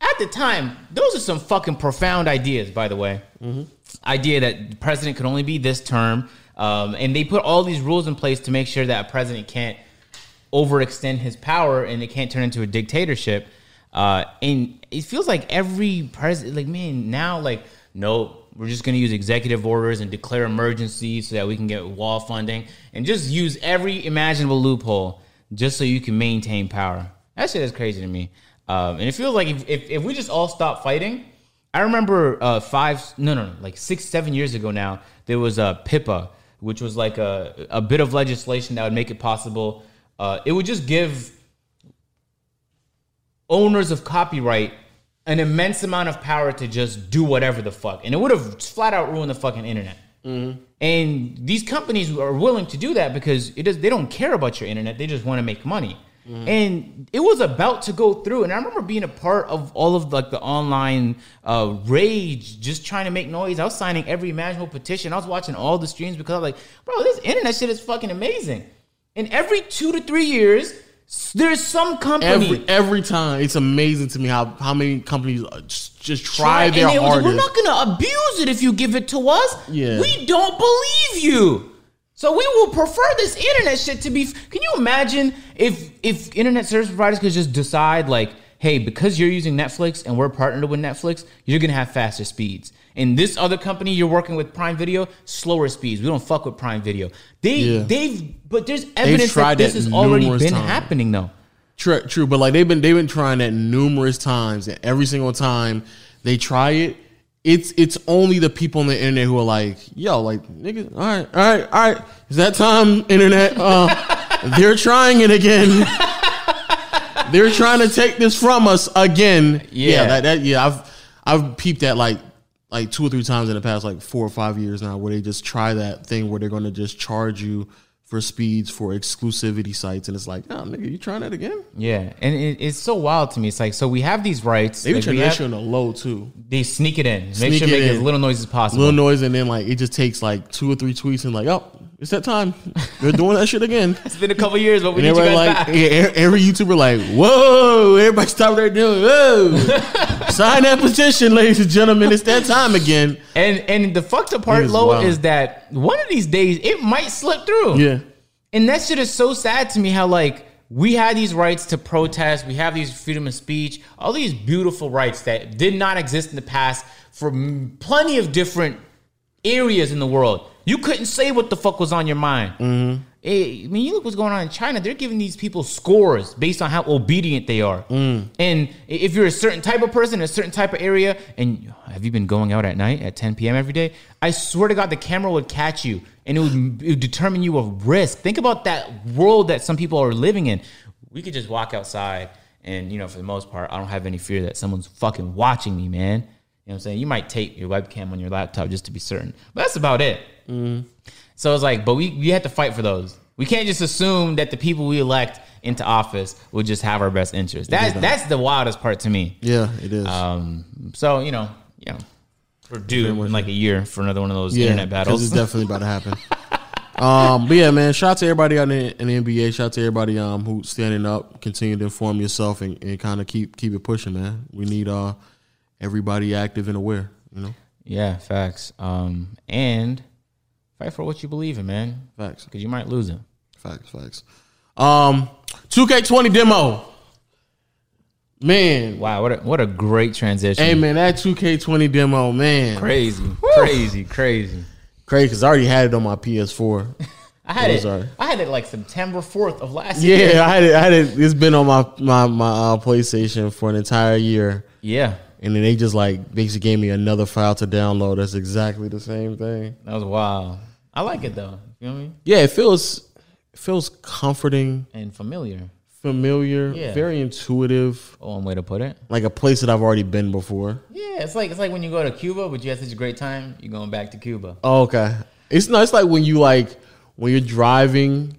at the time, those are some fucking profound ideas, by the way. Mm-hmm. Idea that the president could only be this term. Um, and they put all these rules in place to make sure that a president can't overextend his power and it can't turn into a dictatorship. Uh, and it feels like every president, like man, now like no, we're just gonna use executive orders and declare emergency so that we can get wall funding and just use every imaginable loophole just so you can maintain power. That shit is crazy to me. Um, and it feels like if, if, if we just all stop fighting, I remember uh, five, no, no, no, like six, seven years ago now, there was a PIPA, which was like a, a bit of legislation that would make it possible. Uh, it would just give owners of copyright an immense amount of power to just do whatever the fuck. And it would have flat out ruined the fucking internet. And these companies are willing to do that because it is, they don't care about your internet. They just want to make money. And it was about to go through. And I remember being a part of all of like the online uh, rage, just trying to make noise. I was signing every imaginable petition. I was watching all the streams because I was like, bro, this internet shit is fucking amazing. And every two to three years, there's some company Every every time, it's amazing to me how how many companies uh, just, just try and their hardest. We're not gonna abuse it if you give it to us. Yeah. We don't believe you. So we will prefer this internet shit to be. Can you imagine if if internet service providers could just decide like, hey, because you're using Netflix and we're partnered with Netflix, you're gonna have faster speeds. And this other company you're working with, Prime Video, slower speeds. We don't fuck with Prime Video. They Yeah. they've but there's evidence that this has already been times. happening though. True, true, but like they've been they've been trying that numerous times, and every single time they try it, it's it's only the people on the internet who are like, yo, like nigga, all right, all right, all right, is that time, internet? Uh, *laughs* they're trying it again. *laughs* they're trying to take this from us again. Yeah. that, that yeah, I've I've peeped that like like two or three times in the past like four or five years now, where they just try that thing where they're going to just charge you for speeds for exclusivity sites, and it's like, oh nigga, you trying that again? Yeah, and it, it's so wild to me. It's like so we have these rights. They like, we that shit on the low too. They sneak it in. Make sure it make in. as little noise as possible. Little noise, and then like it just takes like two or three tweets, and like, oh, it's that time. They're doing that shit again. *laughs* It's been a couple years, but we And need you guys like back. yeah, every YouTuber like, whoa, everybody stop what they're doing. Whoa, *laughs* sign that petition, ladies and gentlemen. It's that time again. And and the fucked up part, is low, wild. is that one of these days it might slip through. Yeah, And that shit is so sad to me. How like we had these rights to protest, we have these freedom of speech, all these beautiful rights that did not exist in the past for plenty of different areas in the world. You couldn't say what the fuck was on your mind. Mm-hmm. Eh, I mean, you look what's going on in China. They're giving these people scores based on how obedient they are. Mm. And if you're a certain type of person in a certain type of area, and have you been going out at night at 10 p.m. every day? I swear to God, the camera would catch you and it would, it would determine you a risk. Think about that world that some people are living in. We could just walk outside, and you know, for the most part, I don't have any fear that someone's fucking watching me, man. You know what I'm saying? You might tape your webcam on your laptop just to be certain, but that's about it. So it's like, but we we have to fight for those. We can't just assume that the people we elect into office will just have our best interest. That's that's the wildest part to me. yeah, it is. Um, so you know, you know, we're due in like a year for another one of those yeah, internet battles. It's *laughs* definitely about to happen. um, but yeah, man, shout out to everybody out in, in the NBA. Shout out to everybody um who's standing up. Continue to inform yourself and, and kind of keep keep it pushing, man. We need uh everybody active and aware. You know, yeah, facts. Um, and fight for what you believe in, man, facts, because you might lose it. facts, facts. Um, two K twenty demo, man. Wow, what a, what a great transition. Hey man, that two K twenty demo, man, Crazy, crazy, crazy. crazy because I already had it on my PS4. *laughs* I had it. are- I had it like September fourth of last year. Yeah, I had it. I had it. It's been on my my my uh, PlayStation for an entire year, Yeah, and then they just like basically gave me another file to download. That's exactly the same thing. that was wild. I like it though. You know what I mean? Yeah, it feels it feels comforting, And familiar. familiar, Yeah. very intuitive, Oh, one way to put it. like a place that I've already been before. Yeah, it's like it's like when you go to Cuba, but you had such a great time, you're going back to Cuba. Oh, okay. It's not. It's like when you like when you're driving,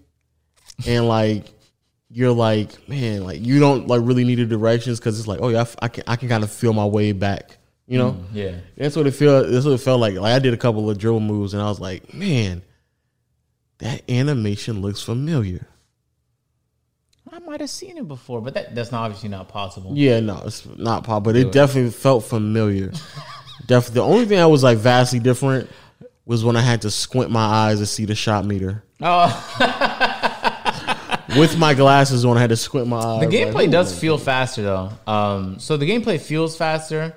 and like you're like, man, like you don't like really need the directions because it's like, oh yeah, I f- I can I can kind of feel my way back. You know. Mm, yeah. That's what it felt. That's what it felt like. Like I did a couple of drill moves, and I was like, man, that animation looks familiar. I might have seen it before, but that, that's not obviously not possible. Yeah, no, it's not pop, but it definitely felt familiar. *laughs* definitely, the only thing that was like vastly different was when I had to squint my eyes to see the shot meter. Oh, *laughs* With my glasses on, I had to squint my eyes. the gameplay ooh. does feel faster though. Um, so the gameplay feels faster.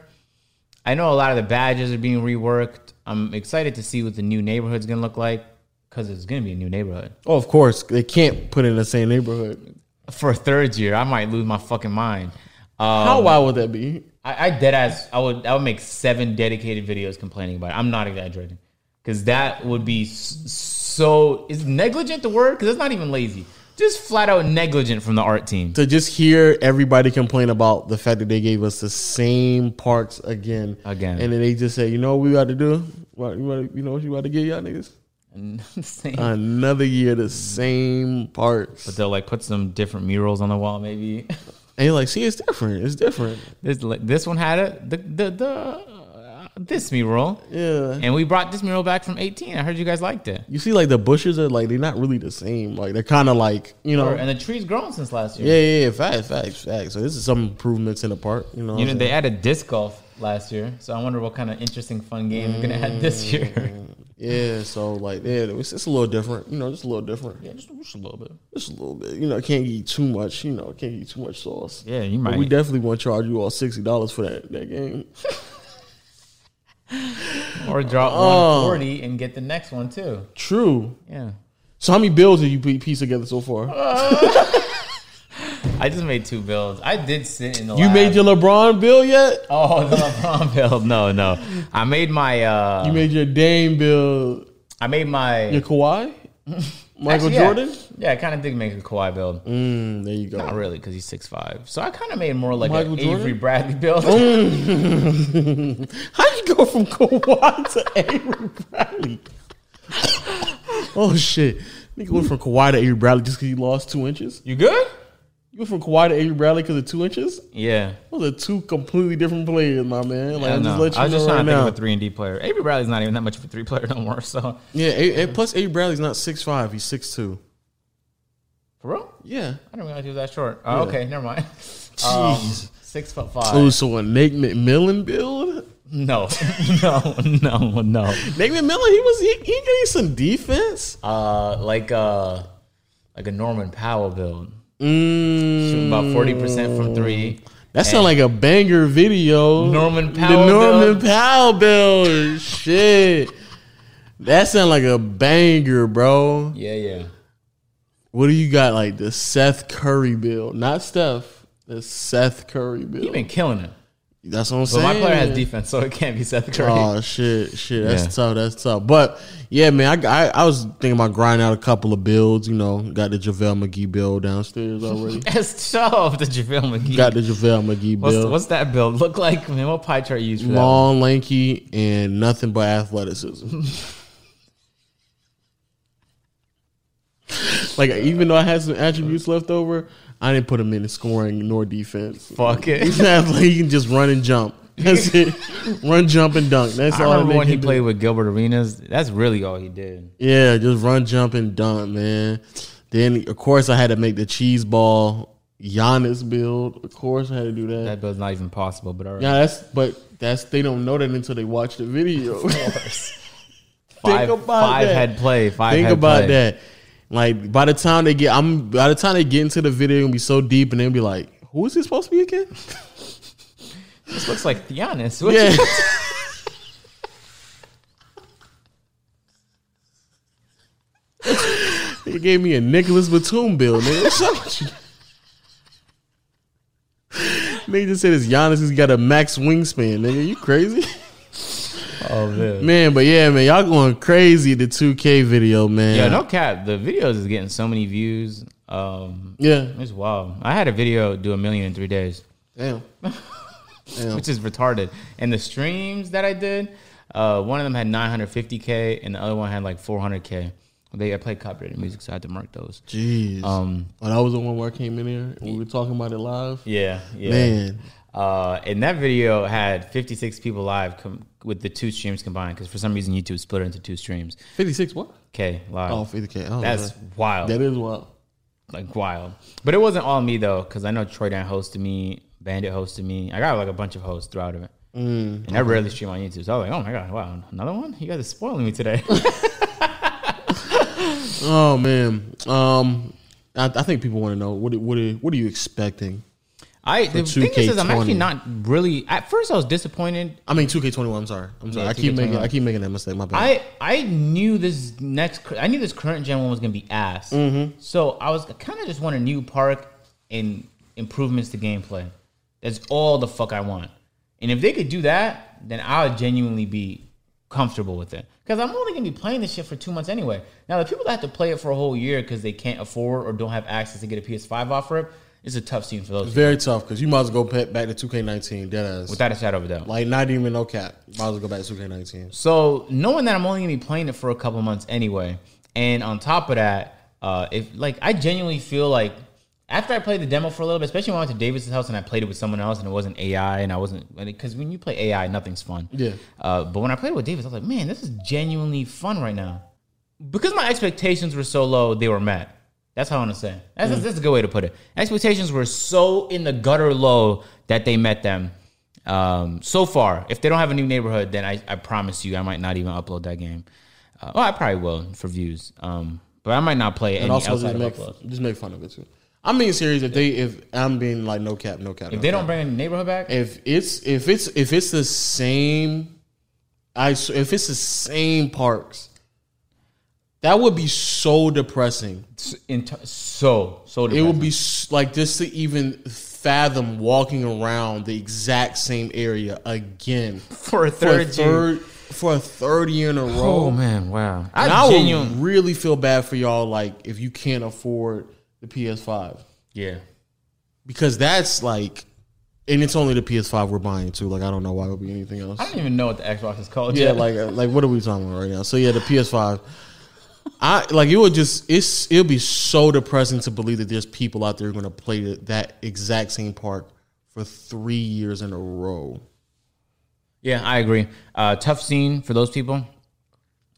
I know a lot of the badges are being reworked. I'm excited to see what the new neighborhood's gonna look like because it's gonna be a new neighborhood. Oh, of course, they can't put it in the same neighborhood. For a third year, I might lose my fucking mind. Um, How wild would that be? I, I dead ass. I would. I would make seven dedicated videos complaining about it. I'm not exaggerating, because that would be so. Is negligent the word? Because it's not even lazy. Just flat out negligent from the art team. To just hear everybody complain about the fact that they gave us the same parts again, Again. and then they just say, "You know what we got to do? What you, wanna- you know what you got to get y'all niggas? Another year, the same parts." but they'll like put some different murals on the wall. Maybe And you're like, "See, it's different. It's different." this this one had a the the, the this mural, Yeah. and we brought this mural back from 18. I heard you guys liked it. You see, like the bushes are like they're not really the same. Like they're kind of like you know. And the tree's grown since last year. yeah, yeah, yeah, facts, facts, facts. So this is some improvements in the park. You know, You know they added disc golf last year, so I wonder what kind of interesting fun game they're gonna add this year. Mm. yeah. So like, yeah, it's just a little different. You know, just a little different. Yeah, just, just a little bit. Just a little bit. You know, can't eat too much. You know, can't eat too much sauce. Yeah, you But might. we definitely want to charge you all sixty dollars for that that game. *laughs* or drop Oh. 140 and get the next one too. True. Yeah. So how many bills have you pieced together so far? *laughs* I just made two bills. I did sit in the you lab. made your LeBron bill yet? Oh, the LeBron *laughs* build. No, no. I made my uh You made your Dame bill. I made my Your Kawhi, *laughs* Michael Actually. Jordan. Yeah, I kind of did make a Kawhi build. Mm, there you go. Not really, because he's 6'5". So I kind of made more like Michael an Jordan? Avery Bradley build. *laughs* How you go from Kawhi to Avery Bradley? oh shit! Nigga went from Kawhi to Avery Bradley just because he lost two inches. You good? You went from Kawhi to Avery Bradley because of two inches. Yeah. Those are two completely different players, my man. Like I, I, just let you I was just know trying right to think now. of a three and D player. Avery Bradley's not even that much of a three player *laughs* no more. So Yeah, a, a- plus Avery Bradley's not six five. He's six two. for real, Yeah. I didn't realize he was that short. Oh, okay, never mind. *laughs* Um, Jeez. six foot five. Oh, so a Nate McMillan build? No, *laughs* no, no, no. Nate McMillan, he was he, he getting some defense. Uh, like uh, like a Norman Powell build, Mm, shooting about forty percent from three. That sound like a banger video. Norman Powell. The Norman? Powell build. Shit. That sound like a banger, bro. Yeah, yeah. What do you got? Like the Seth Curry build, not Steph. The Seth Curry build. You've been killing it. That's what I'm But saying. my player has defense, so it can't be Seth Curry. Oh shit, shit. That's Yeah. tough. That's tough. But yeah, man, I, I I was thinking about grinding out a couple of builds. You know, got the JaVale McGee build downstairs already. *laughs* that's tough, the JaVale McGee. got the JaVale McGee what's, build. what's that build look like? Man, what pie chart you use for that? Long, lanky, and nothing but athleticism. *laughs* like even though I had some attributes left over, I didn't put him in scoring nor defense. Fuck it. He's like he can just run and jump. That's it. *laughs* run, jump, and dunk. That's I all. remember when he do. played with Gilbert Arenas. That's really all he did. Yeah, just run, jump, and dunk, man. Then of course I had to make the cheese ball Giannis build. Of course I had to do that. That build's not even possible, but all right. yeah, that's but that's they don't know that until they watch the video. *laughs* five, about five that. head play. Five Think about play. that. Like by the time they get, I'm by the time they get into the video, and be so deep, and they'll be like, "Who is this supposed to be again?" This looks like Giannis. What Yeah. *laughs* He gave me a Nicolas Batum bill, nigga. Nigga just said his Giannis has got a max wingspan, nigga. You crazy? Oh man. Man, but yeah, man, y'all going crazy the 2K video, man. Yeah, no cap. The videos is getting so many views. Um, Yeah. it's wild. I had a video do a million in three days, Damn. Damn. *laughs* which is retarded. And the streams that I did, uh, one of them had 950k, and the other one had like 400k. They I played copyrighted music, so I had to mark those. Jeez. Um, oh, that was the one where I came in here and we were talking about it live. yeah, yeah. Man. Uh, and that video had 56 people live com- with the two streams combined because for some reason YouTube split it into two streams. 56 what? Okay, live. Oh, 50K. Oh, That's man. wild. That is wild. like wild. But it wasn't all me though, because I know Troy Dan hosted me, Bandit hosted me. I got like a bunch of hosts throughout of it, Mm, and I rarely stream on YouTube. So I was like, oh my god, wow, another one? You guys are spoiling me today. *laughs* Oh man. Um I, I think people want to know what what are, what are you expecting? I the thing is, is, I'm actually not really. At first, I was disappointed. I mean 2K21, I'm sorry. I'm sorry. Yeah, I keep making 2K21. I keep making that mistake. My bad. I I knew this next. I knew this current gen one was gonna be ass. Mm-hmm. So I was kind of just want a new park and improvements to gameplay. That's all the fuck I want. And if they could do that, then I would genuinely be comfortable with it. Because I'm only gonna be playing this shit for two months anyway. Now the people that have to play it for a whole year because they can't afford or don't have access to get a PS5 off for it, it's a tough scene for those. people, Very tough because you might as well go back back to 2K19. Dead ass. without a shadow of a doubt. like not even no cap. Might as well go back to 2K19. So knowing that I'm only gonna be playing it for a couple months anyway, and on top of that, uh, if like I genuinely feel like after I played the demo for a little bit, especially when I went to Davis's house and I played it with someone else and it wasn't AI and I wasn't because when you play AI, nothing's fun. Yeah. Uh, but when I played it with Davis, I was like, man, this is genuinely fun right now. Because my expectations were so low, they were met. That's how I want to say. That's, that's a good way to put it. Expectations were so in the gutter low that they met them. Um, so far, if they don't have a new neighborhood, then I, I promise you, I might not even upload that game. Uh, well, I probably will for views. Um, but I might not play it And any also just make upload. just make fun of it too. I'm being serious. If they if I'm being like no cap, no cap. If they don't bring a neighborhood back, if it's if it's if it's the same, I if it's the same parks, that would be so depressing. t- so so It would be like just to even fathom walking around the exact same area again for a for a third. For a third year in a row. Oh man, wow! And I, I genuinely, would really feel bad for y'all, like if you can't afford the PS5, yeah. because that's like, and it's only the PS5 we're buying too. Like I don't know why it would be anything else. I don't even know what the Xbox is called. Yeah, yet. like uh, like what are we talking about right now? So yeah, the PS5. I like it would just it's it'll be so depressing to believe that there's people out there going to play that exact same park for three years in a row. yeah, I agree. Uh, tough scene for those people.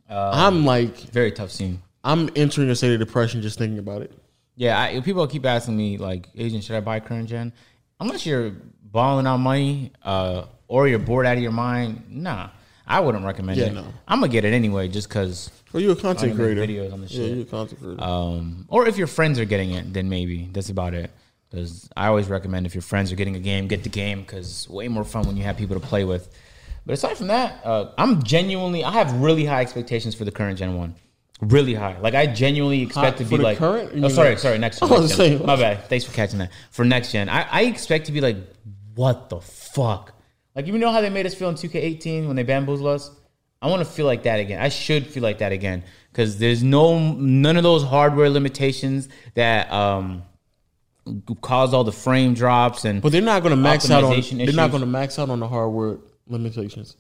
I'm like Very tough scene. I'm entering a state of depression just thinking about it. Yeah, I, people keep asking me like, "Agent, should I buy current gen?" Unless you're balling out money uh, or you're bored out of your mind, nah, I wouldn't recommend Yeah, it. no. I'm gonna get it anyway, just because. Well, you're a content I'm gonna make creator. videos on the shit. Yeah, you're a content creator. Um, or if your friends are getting it, then maybe that's about it. Because I always recommend if your friends are getting a game, get the game because way more fun when you have people to play with. But aside from that, uh, I'm genuinely I have really high expectations for the current Gen One, really high. Like I genuinely expect to for be the like current? Oh, sorry, sorry, next *laughs* gen. Next gen. My bad. Thanks for catching that. For next gen, I, I expect to be like, what the fuck? Like you know how they made us feel in 2K18 when they bamboozled us. I want to feel like that again. I should feel like that again because there's no none of those hardware limitations that um cause all the frame drops and. but they're not going to max out on. optimization They're not going to max out on the hardware limitations.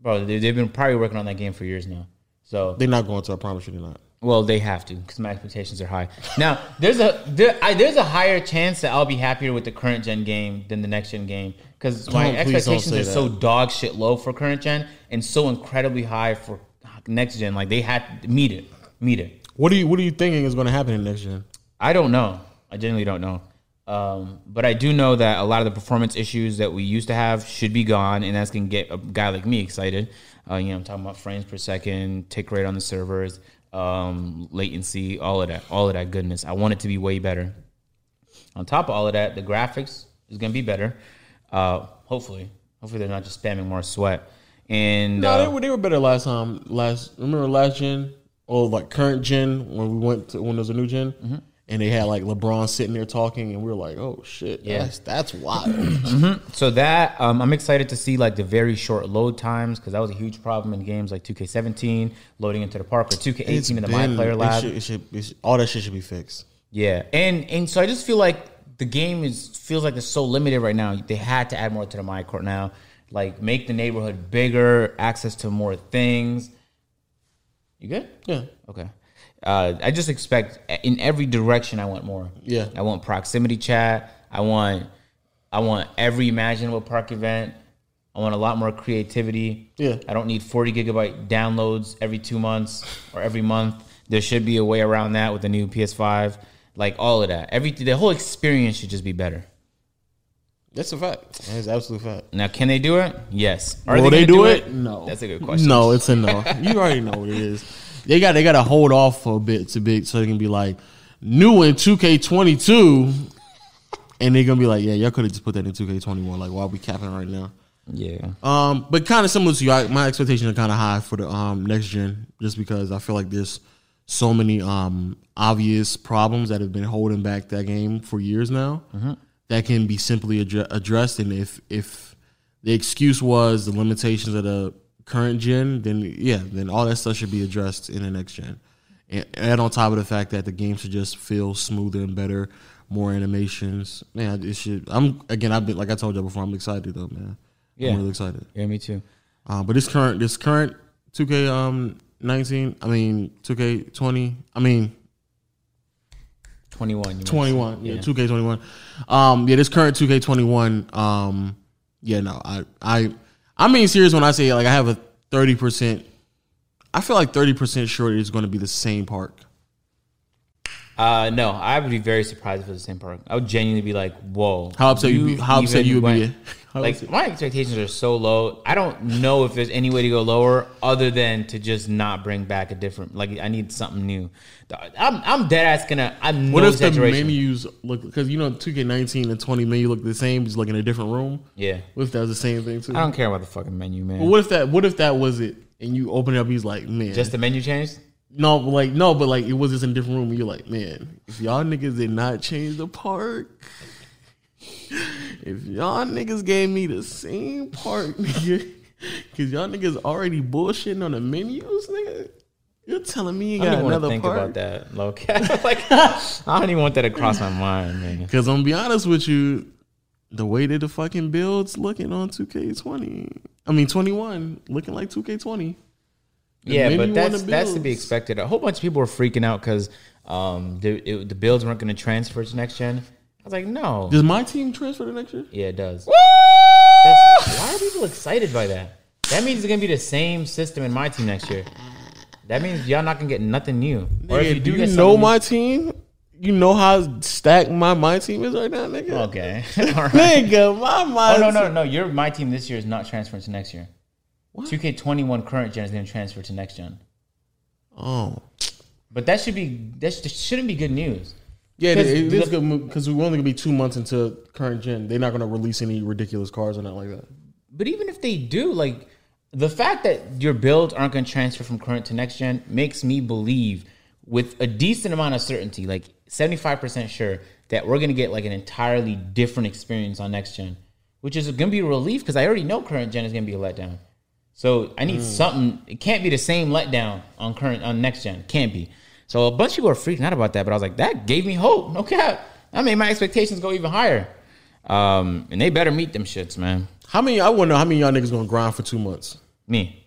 bro, they, they've been probably working on that game for years now. So They're not going to. I promise you, they're not. Well, they have to because my expectations are high. Now, there's a there, I, there's a higher chance that I'll be happier with the current gen game than the next gen game because my Don't- expectations are so that. dog shit low for current gen and so incredibly high for next gen. Like they had to meet it, meet it. What are you What are you thinking is going to happen in next gen? I don't know. I genuinely don't know. Um, but I do know that a lot of the performance issues that we used to have should be gone, and that's gonna get a guy like me excited. Uh, you know, I'm talking about frames per second, tick rate on the servers, um, latency, all of that, all of that goodness. I want it to be way better. On top of all of that, the graphics is gonna be better. Uh, hopefully, hopefully they're not just spamming more sweat. And No, uh, they were they were better last time. Last remember last gen or like current gen when we went to when there was a new gen, Mm-hmm. and they had like LeBron sitting there talking, and we were like, oh shit, Yeah. that's that's wild. So that um, I'm excited to see like the very short load times because that was a huge problem in games like 2K17 loading into the park or 2K18 in the My been- Player it Lab. should- it should- it should- all that shit should be fixed. Yeah, and and so I just feel like the game is feels like it's so limited right now. They had to add more to the my court now, like make the neighborhood bigger, access to more things. You good? Yeah. Okay. Uh, I just expect in every direction. I want more. Yeah. I want proximity chat. I want I want every imaginable park event. I want a lot more creativity. Yeah. I don't need 40 gigabyte downloads every two months or every month. There should be a way around that with the new PS5. Like all of that. Every the whole experience should just be better. That's a fact. That's absolute fact. Now, can they do it? Yes. Are Will they, gonna do, it? No. That's a good question. No, it's a no. you already know what it is. They got they got to hold off for a bit to big so they can be like new in 2K22, and they're gonna be like, yeah, y'all could have just put that in 2K21. Like, why are we capping right now? Yeah. Um, but kind of similar to you, I, my expectations are kind of high for the um next gen, just because I feel like there's so many um obvious problems that have been holding back that game for years now that can be simply addre- addressed. And if if the excuse was the limitations of the current gen, then yeah, then all that stuff should be addressed in the next gen. And, and on top of the fact that the game should just feel smoother and better, more animations. Man, it should. I'm again. I've been like I told you before. I'm excited though, man. Yeah. I'm really excited. Yeah, me too. Uh, but this current this current 2K um 19, I mean 2K 20, I mean 21. you 21, yeah, mentioned. 2K 21. Um yeah, this current 2K 21 um yeah, no. I I I mean serious when I say like I have a 30% I feel like 30% sure it's going to be the same park. Uh, no, I would be very surprised if it was the same park. I would genuinely be like, "Whoa!" How upset you be- how upset you would be? How Like my expectations are so low. I don't know if there's any way to go lower other than to just not bring back a different. Like I need something new. I'm I'm dead ass gonna. I'm no What if the exaggeration. menus look because you know 2K19 and 20 menu look the same, just like in a different room? Yeah, What if that was the same thing too? I don't care about the fucking menu, man. But what if that what if that was it and you open it up he's like, man, just the menu changed? No, but like no, but like it was just in a different room. And you're like, man, if y'all niggas did not change the park, if y'all niggas gave me the same part, *laughs* nigga, because y'all niggas already bullshitting on the menus, nigga. You're telling me you I got don't even want to another think about that, low *laughs* like I don't even want that to cross my mind, man. Because I'm gonna be honest with you, the way that the fucking builds looking on 2K20, I mean 21, looking like 2K20. The yeah, but that's that's to be expected. A whole bunch of people were freaking out because um, the it, the builds weren't going to transfer to next gen. I was like, no, Does my team transfer to next year? yeah, it does. Why are people excited by that? That means it's going to be the same system in my team next year. That means y'all not going to get nothing new. Or if you do do you know my team? You know how stacked my my team is right now, nigga. okay, *laughs* *laughs* all right. Nigga, my my Oh no no no! Your my team this year is not transferring to next year. Two K twenty one current gen is to transfer to next gen. Oh, But that should be that sh- shouldn't be good news. Yeah, 'Cause it is good because we're only gonna be two months into current gen. They're not gonna release any ridiculous cars or not like that. But even if they do, like the fact that your builds aren't going to transfer from current to next gen makes me believe with a decent amount of certainty, like 75% sure, that we're going to get like an entirely different experience on next gen, which is going to be a relief because I already know current gen is going to be a letdown. So I need mm. something. It can't be the same letdown on current on next gen. Can't be. So a bunch of people are freaking out about that, but I was like, that gave me hope. No cap. That made my expectations go even higher. Um, and they better meet them shits, man. How many? I want to know how many of y'all niggas gonna grind for two months. Me.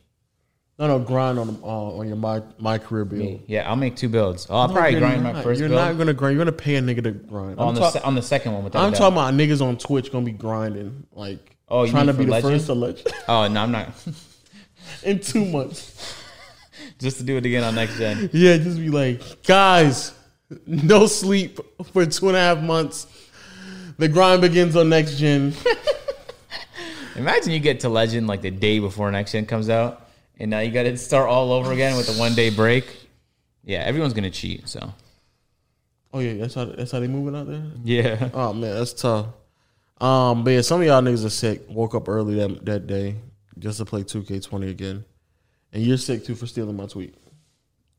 No, no, grind on uh, on your my my career build. Yeah, I'll make two builds. Oh, I'll probably grind not. my first You're build not gonna grind. You're gonna pay a nigga to grind. on I'm, the talk- se- on the second one. Without I'm doubt. talking about niggas on Twitch gonna be grinding, like Oh, trying to be the Legend? first to legend Oh no, I'm not. *laughs* in two months. Just to do it again on next gen. *laughs* Yeah, just be like, guys, no sleep for two and a half months. The grind begins on next gen. *laughs* Imagine you get to legend like the day before next gen comes out, and now you got to start all over again with a one day break. Yeah, everyone's gonna cheat. So Oh yeah, that's how that's how they moving out there. yeah, Oh man, that's tough. Um, but yeah, some of y'all niggas are sick. Woke up early that that day just to play 2K20 again, and you're sick too for stealing my tweet.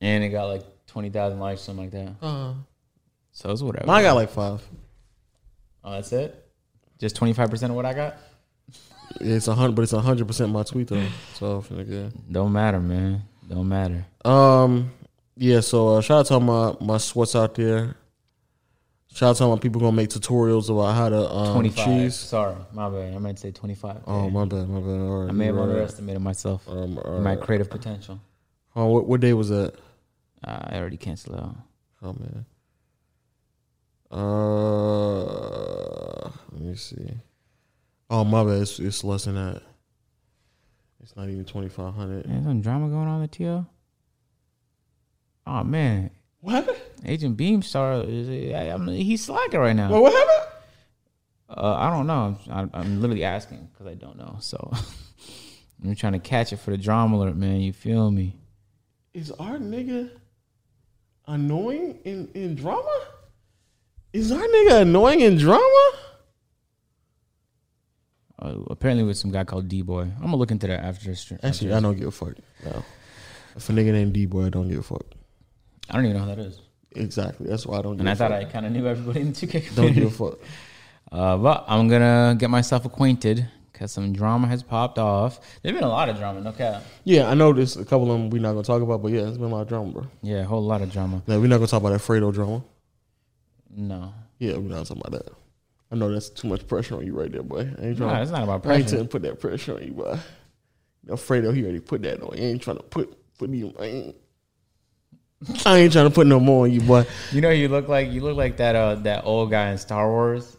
and it got like twenty thousand likes, something like that. Uh, So it's whatever. mine got like five. oh, that's it. Just twenty five percent of what I got. *laughs* It's a hundred, but it's a hundred percent my tweet though. So finna good. Don't matter, man. Don't matter. Um, yeah. So uh, shout out to all my my sweats out there. Shout out to all my people gonna make tutorials about how to um, Twenty five. cheese. Sorry, my bad. I meant to say twenty five. Oh my bad, my bad. Right, I may have right. underestimated myself. Um, all my creative potential. Oh, what, what day was that? Uh, I already canceled out. Oh man. Uh, let me see. Oh my bad. It's, it's less than that. It's not even twenty five hundred. There's some drama going on with TL. Oh man, What happened? Agent Beamstar is I, I mean, he's slacking right now. Well, what happened? Uh, I don't know. I'm, I'm literally asking because I don't know. So *laughs* I'm trying to catch it for the drama alert, man. You feel me? Is our nigga annoying in, in drama? Is our nigga annoying in drama? Uh, apparently with some guy called D Boy. I'm gonna look into that after this. after Actually, this. I don't give a fuck. No. If a nigga named D boy, I don't give a fuck. I don't even know who that is. Exactly. That's why I don't give And I thought fuck. I kind of knew everybody in the 2K don't give a fuck. Uh, but I'm gonna get myself acquainted because some drama has popped off. There's been a lot of drama, no cap. Yeah, I know there's a couple of them we're not gonna talk about, but yeah, it's been a lot of drama, bro. Yeah, a whole lot of drama. No, we're not gonna talk about that Fredo drama. No, Yeah, we're not talking about that. I know that's too much pressure on you right there, boy. I ain't no, trying. it's not about I ain't pressure. trying to put that pressure on you, boy. You know, Fredo, he already put that on. You ain't trying to put put you. I ain't, trying to put no more on you, boy. You know, you look like you look like that uh that old guy in Star Wars,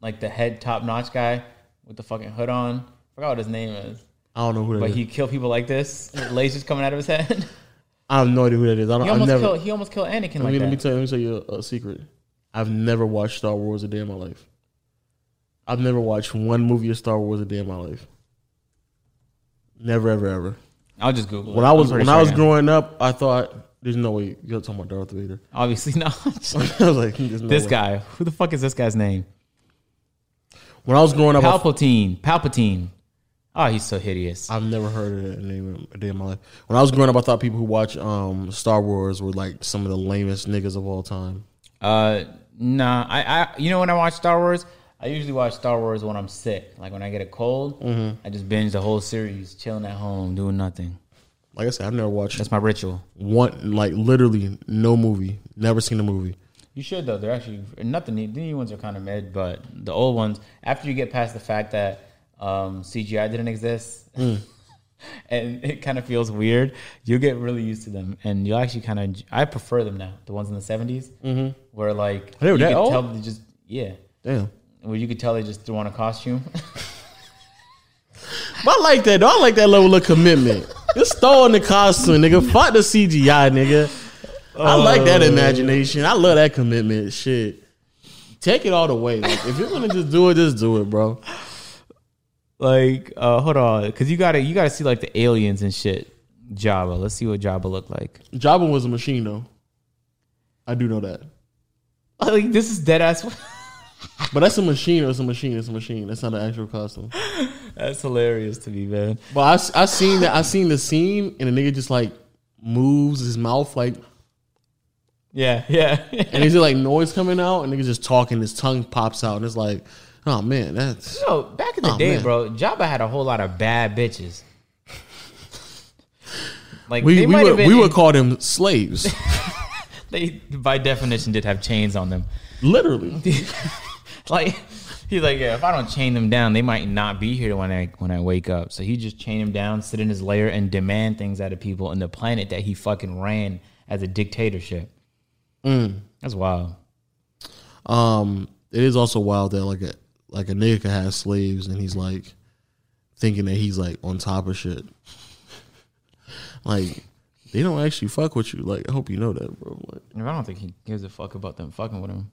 like the head top notch guy with the fucking hood on. forgot what his name is, I don't know who that but is. he killed people like this, lasers coming out of his head. *laughs* I have no idea who that is. I don't. he I've almost never. killed. He almost killed Anakin let, like me, that. let me tell you. Let me tell you a, a secret. I've never watched Star Wars a day in my life. I've never watched one movie of Star Wars a day in my life. Never, ever, ever. I'll just Google. When it. I was when sure I was growing up, I thought there's no way you're talking about Darth Vader. obviously not. I was *laughs* *laughs* like, no this way. guy. Who the fuck is this guy's name? When I was growing up, I, Palpatine. Palpatine. Oh, he's so hideous. I've never heard of that name a day in my life. When I was growing up, I thought people who watch um, Star Wars were like some of the lamest niggas of all time. Uh, nah. I, I, you know, when I watch Star Wars, I usually watch Star Wars when I'm sick. Like when I get a cold, Mm-hmm. I just binge the whole series, chilling at home, doing nothing. Like I said, I've never watched That's my ritual. one, like literally no movie. Never seen a movie. You should though. They're actually nothing. The new ones are kind of mid, but the old ones. After you get past the fact that um, CGI didn't exist, Mm. *laughs* and it kind of feels weird, you get really used to them, and you actually kind of. I prefer them now. The ones in the 70s mm-hmm. where like you could old? tell they just yeah, Damn. where you could tell they just threw on a costume. *laughs* But I like that. Though. I like that level of commitment. Just throw in the costume, nigga. Fuck the CGI, nigga. I like that imagination. I love that commitment. Shit. Take it all the way. Like, if you're gonna just do it, just do it, bro. like, uh, hold on, because you gotta you gotta see like the aliens and shit. Jabba. Let's see what Jabba looked like. Jabba was a machine, though. I do know that. *laughs* Like this is dead ass. But that's a machine. It's a machine. It's a machine. That's not an actual costume. *laughs* That's hilarious to me, man. But I seen that. I seen the scene, and the nigga just like moves his mouth like, Yeah, yeah. *laughs* and he's like noise coming out, and nigga just talking. His tongue pops out, and it's like, oh man, that's Yo, back in the Oh, day, man. bro, Jabba had a whole lot of bad bitches. Like we they we would been we would call them slaves, *laughs* they by definition did have chains on them. literally. *laughs* Like he's like, yeah, if I don't chain them down, they might not be here when I when I wake up. So he just chain them down, sit in his lair, and demand things out of people in the planet that he fucking ran as a dictatorship. Mm. That's wild. Um, it is also wild that like a like a nigga can have slaves, and he's like thinking that he's like on top of shit. *laughs* like they don't actually fuck with you. Like I hope you know that, bro. Like, I don't think he gives a fuck about them fucking with him.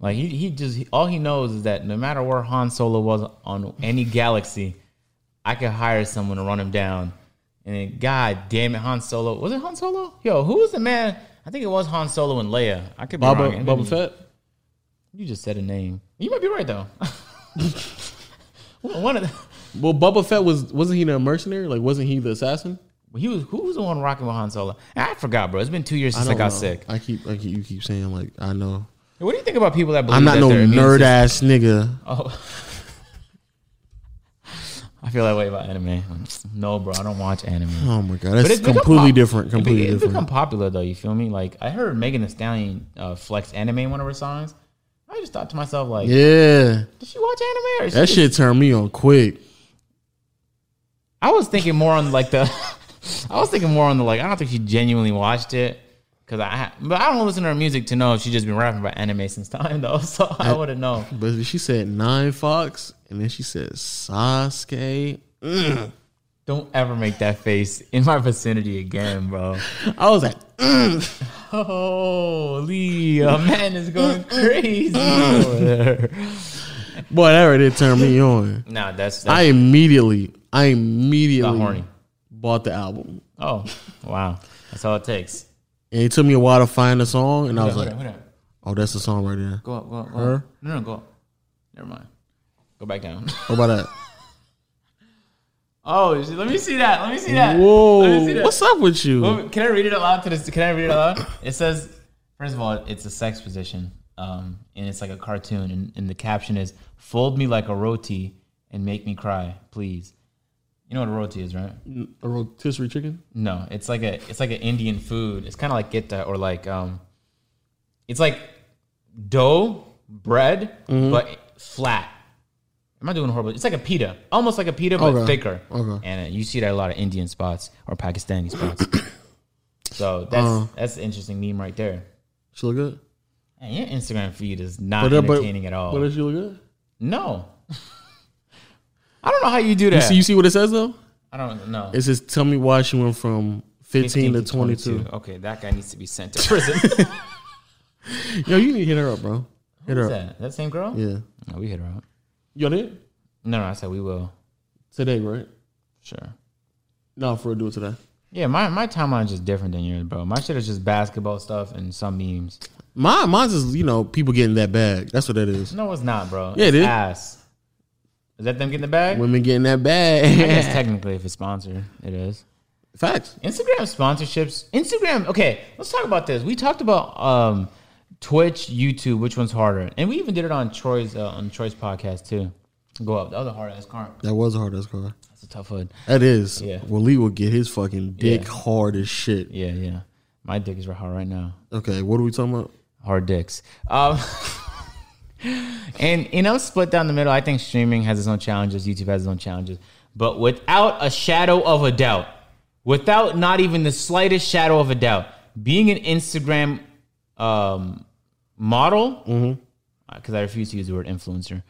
Like he, he just he- all he knows is that no matter where Han Solo was on any galaxy, I could hire someone to run him down. And then, God damn it, Han Solo was it Han Solo? Yo, who was the man? I think it was Han Solo and Leia. I could be Baba wrong. Boba Fett. You just said a name. You might be right though. *laughs* One of the, Well, Boba Fett was wasn't he the mercenary? Like wasn't he the assassin? He was who was the one rocking with Han Solo? I forgot, bro. It's been two years since I, don't got know. sick. I keep, I keep, you keep saying like I know. What do you think about people that believe that? I'm not no nerd ass nigga. Oh. *laughs* I feel that way about anime. No, bro, I don't watch anime. Oh my god, that's completely pop- different. Completely It's different. become popular though. You feel me? Like I heard Megan Thee Stallion uh, flex anime in one of her songs. I just thought to myself, like, yeah, did she watch anime? Or that shit turned me on quick. I was thinking more on like the. *laughs* I was thinking more on the like. I don't think she genuinely watched it because I. But I don't listen to her music to know if she just been rapping about anime since time though. *laughs* So I wouldn't know. But she said Nine Fox, and then she said Sasuke. Mm. Don't ever make that face in my vicinity again, bro. I was like, mm. *laughs* Holy, a man is going mm, crazy over there. boy, that already turned me on. Nah, that's, that's I immediately, I immediately bought the album, Oh, wow. That's all it takes. And it took me a while to find the song, and I was like, oh, that's the song right there. Go up, go up, go Her? up. No, no, go up. Never mind. Go back down. *laughs* What about that? *laughs* Oh, let me see that. Let me see that. Let me see Whoa, that. what's up with you? Well, Can I read it aloud to this? Can I read it aloud? It says, first of all, it's a sex position, um, and it's like a cartoon, and, and the caption is "Fold me like a roti and make me cry, please." You know what a roti is, right? A rotisserie chicken? No, it's like a it's like an Indian food. It's kind of like getta or like um, it's like dough bread but flat. Am I doing horrible? It's like a pita, almost like a pita but Okay. thicker. Okay. And uh, you see that a lot of Indian spots or Pakistani spots. *coughs* so that's Uh. that's an interesting meme right there. She look good? Man, your Instagram feed is not But, uh, but- entertaining at all. But does she look good? no, *laughs* I don't know how you do You that. see, you see what it says though? I don't know. It says, "Tell me why she went from 15, to 22. Okay, that guy needs to be sent to prison. *laughs* Yo, you need to hit her up, bro. Hit her Who's up. that? That same girl? Yeah. No, we hit her up. You on it No, no, I said we will. today, right? Sure. No, for a do it today. Yeah, my my timeline is just different than yours, bro. My shit is just basketball stuff and some memes. My mine's is you know people getting that bag. That's what that is. No, it's not, bro. Yeah, it's it is. Ass. Is that them getting the bag? Women getting that bag. I guess *laughs* technically, if it's sponsored, it is. Facts. Instagram sponsorships. Instagram. Okay, let's talk about this. We talked about um, Twitch, YouTube. Which one's harder? And we even did it on Troy's uh, on Troy's podcast too. Go up. That was a hard ass car. That was a hard aest car. That's a tough hood. That is. Yeah. Well, Lee will get his fucking dick Yeah. hard as shit. Yeah, yeah. My dick is hard right now. Okay, what are we talking about? hard dicks. Um, *laughs* and you know, split down the middle. I think streaming has its own challenges. YouTube has its own challenges. But without a shadow of a doubt, without not even the slightest shadow of a doubt, being an Instagram um, model, because I refuse to use the word influencer,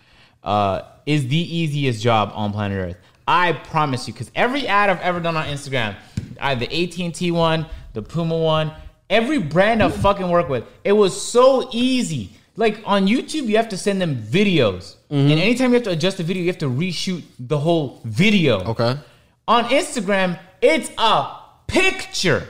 uh, is the easiest job on planet Earth. I promise you, because every ad I've ever done on Instagram, I the AT and T one, the Puma one, every brand I've fucking worked with, it was so easy. Like on YouTube, you have to send them videos, and anytime you have to adjust the video, you have to reshoot the whole video. Okay. On Instagram, it's a picture.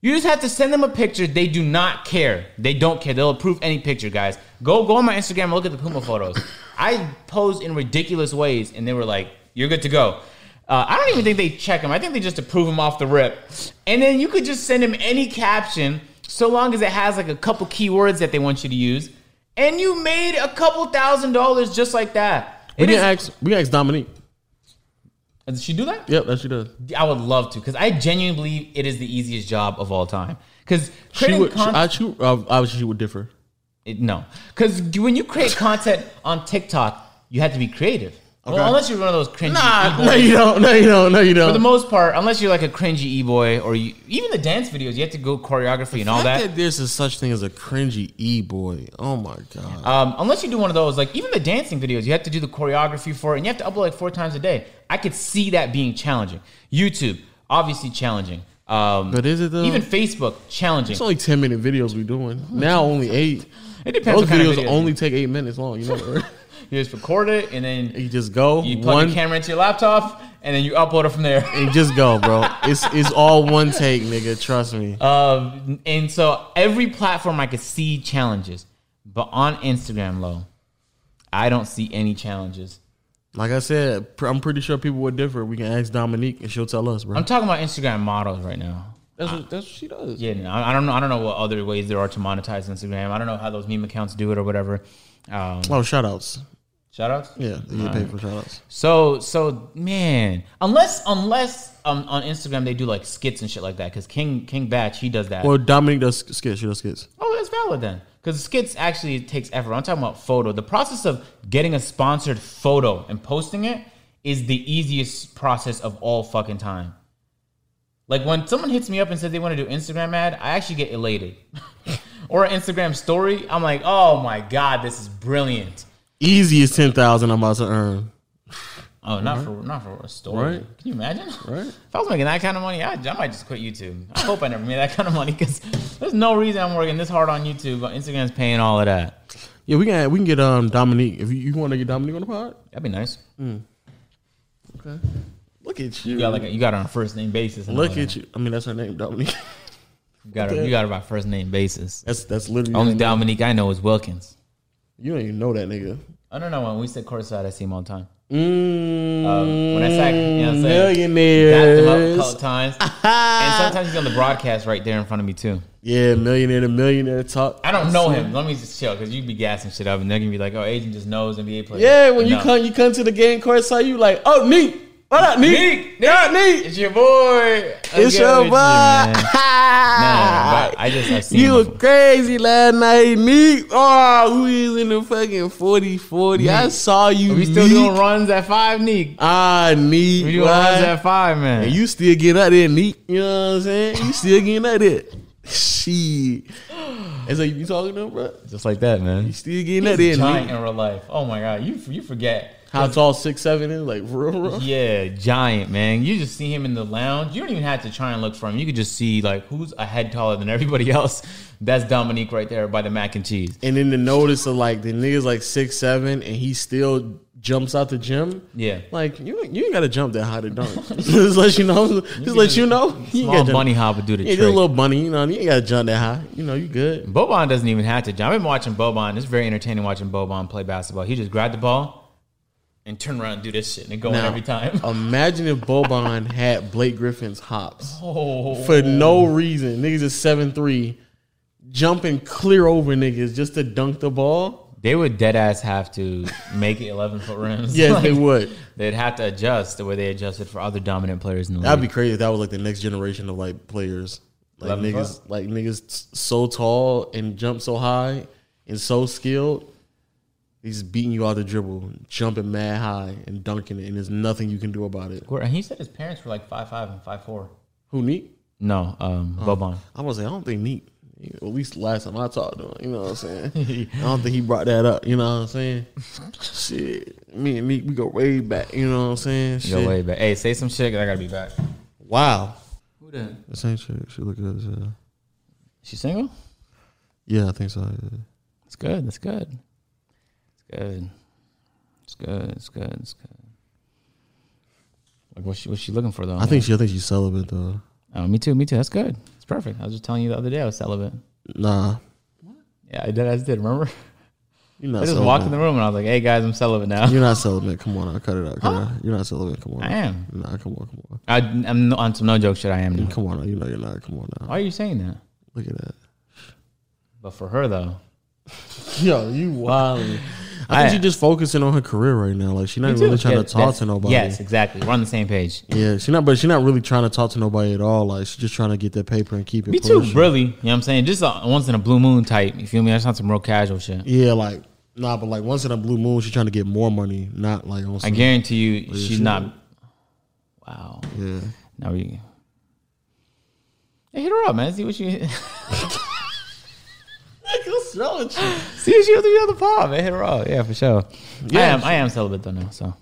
You just have to send them a picture. They do not care. They don't care. They'll approve any picture, guys. Go go on my Instagram and look at the Puma photos. *laughs* I posed in ridiculous ways, and they were like, "You're good to go." Uh, I don't even think they check them. I think they just approve them off the rip. And then you could just send them any caption, so long as it has like a couple keywords that they want you to use, and you made a couple thousand dollars just like that. We It can is- ask. We can ask Dominique. Did she do that? Yep, that she does. I would love to because I genuinely believe it is the easiest job of all time. Because She creating would. She, content, I, she, uh, obviously, she would differ. no, because when you create content on TikTok, you have to be creative. Well, unless you're one of those cringy Nah, e-boys. no, you don't. No, you don't. No, you don't. For the most part, unless you're like a cringy e-boy or you, even the dance videos, you have to go choreography and all fact that. there's a such thing as a cringy e boy. Oh my god. Um, unless you do one of those, like even the dancing videos, you have to do the choreography for it, and you have to upload like four times a day. I could see that being challenging. YouTube, obviously challenging. Um, But is it though? even Facebook, challenging. it's only ten minute videos we're doing now. Only eight. It depends Those what kind videos of videos. only take eight minutes long. You know, right? You just record it and then you just go you plug one your camera into your laptop and then you upload it from there. and just go, bro. *laughs* It's it's all one take, nigga. Trust me. Um, and so every platform I could see challenges, but on Instagram, low, I don't see any challenges. Like I said, pr- I'm pretty sure people would differ. We can ask Dominique and she'll tell us, bro. I'm talking about Instagram models right now. That's what, that's what she does. Yeah, no, I I don't know. I don't know what other ways there are to monetize Instagram. I don't know how those meme accounts do it or whatever. Um, Oh, shout outs. Shout outs. Yeah, they get paid for shout outs. So so man, unless unless um, on Instagram they do like skits and shit like that, because King King Bach he does that. Well, Dominic does skits. She does skits. oh, that's valid then, because skits actually takes effort. I'm talking about photo. The process of getting a sponsored photo and posting it is the easiest process of all fucking time. Like when someone hits me up and says they want to do Instagram ad, I actually get elated. *laughs* or an Instagram story, I'm like, oh my god, this is brilliant. Easiest ten thousand I'm about to earn. Oh, not for not for a story. Right. Can you imagine? Right. If I was making that kind of money, I, I might just quit YouTube. I hope I never made that kind of money because there's no reason I'm working this hard on YouTube. But Instagram's paying all of that. Yeah, we can we can get um Dominique if you, you want to get Dominique on the pod. That'd be nice. Mm. Okay. Look at you. You got like a, you got on a first name basis. Look at that. you. I mean, that's her name, Dominique. You got it. You got her by first name basis. That's that's literally Only her name. Dominique I know is Wilkins. You don't even know that nigga. I don't know when we sit courtside, I see him all the time. Mm, Um, when I sack, you know what I'm saying? Dapped him up a couple times, and sometimes he's on the broadcast right there in front of me too. Yeah, millionaire to millionaire talk. I don't know him. Let me just chill because you'd be gassing shit up, and they're gonna be like, "Oh, agent just knows NBA players." Yeah, when you come you come to the game court side, you like, oh Neek. What up, Neek? Neek, Yeah, Neek. It's your boy. I'm It's your boy. you, man. *laughs* Nah, I just I seen You were crazy last night, Neek. Oh, who is in the fucking 40 40? I saw you. We still Neek. doing runs at five, Neek. Ah, Neek. We doing runs at five, man. And you still getting out there, Neek. You know what I'm saying? You still getting out there. Shit. And so you talking to him, bro? just like that, man. You still getting out He's there, giant Neek. in real life. Oh my god, you you forget. How tall six seven is? Like, real, real? Yeah, giant man. You just see him in the lounge. You don't even have to try and look for him. You could just see like who's a head taller than everybody *laughs* else. That's Dominique right there by the mac and cheese. And then the notice of like the nigga's like six seven and he still jumps out the gym. Yeah. Like you, you ain't gotta jump that high to dunk. *laughs* just let you know. Just let you know. You ain't Small gotta bunny hop would do the Yeah, just a little bunny. You know, you ain't gotta jump that high. You know, you good. Boban doesn't even have to jump. I've been watching Boban. It's very entertaining watching Boban play basketball. He just grabbed the ball and turn around and do this shit and go in Now, every time. *laughs* imagine if Boban had Blake Griffin's hops Oh. for no reason. Niggas is seven three, jumping clear over niggas just to dunk the ball. They would dead ass have to make it 11 foot rims. Yes, *laughs* Like, they would. They'd have to adjust the way they adjusted for other dominant players in the league. That'd be crazy if that was like the next generation of like players. Like 11 niggas, like niggas so tall and jump so high and so skilled. He's beating you out the dribble, jumping mad high and dunking it, and there's nothing you can do about it. And he said his parents were like five five and five four. Who Neat? No, um, Boban. I was like, I don't think Neat. At least last time I talked to him, you know what I'm saying. *laughs* I don't think he brought that up. You know what I'm saying. Shit, me and Neat, we go way back. You know what I'm saying. Go way back. Hey, say some shit. 'cause I gotta be back. Wow. Who that? The same shit. She look at us. Uh, She single? yeah, I think so. yeah. It's good. That's good. It's good. It's good. It's good. It's good. Like what's she what's she looking for though? I think she. I think she's celibate though. Oh, me too. Me too. That's good. It's perfect. I was just telling you the other day I was celibate. Nah, Yeah, I did. I did. Remember? you're not. I just celibate. walked in the room and I was like, "Hey guys, I'm celibate now." You're not celibate. Come on, I'll cut it out. Cut it out. You're not celibate. Come on. I am. Nah, come on, come on. I, I'm no, on some no joke shit. I am now. Come on, you know you're not. Come on now. Why are you saying that? Look at that. But for her though, *laughs* Yo, you *laughs* wild. I think she's just focusing on her career right now. Like she's not really trying Yeah, to talk to nobody. Yes, exactly. We're on the same page. Yeah, she's not. But she's not really trying to talk to nobody at all. Like she's just trying to get that paper and keep it. Me too, really. You know what I'm saying? Just a once in a blue moon type. You feel me? That's not some real casual shit. Yeah, like nah, but like once in a blue moon, she's trying to get more money. Not like on. I guarantee you, she's she not. Wow. Yeah. Now we. Hey, hit her up, man. See what she. *laughs* Wrong with you? see she does on the pod, man. Hit her up. Yeah, for sure. I Yeah, am. I am celibate though now, so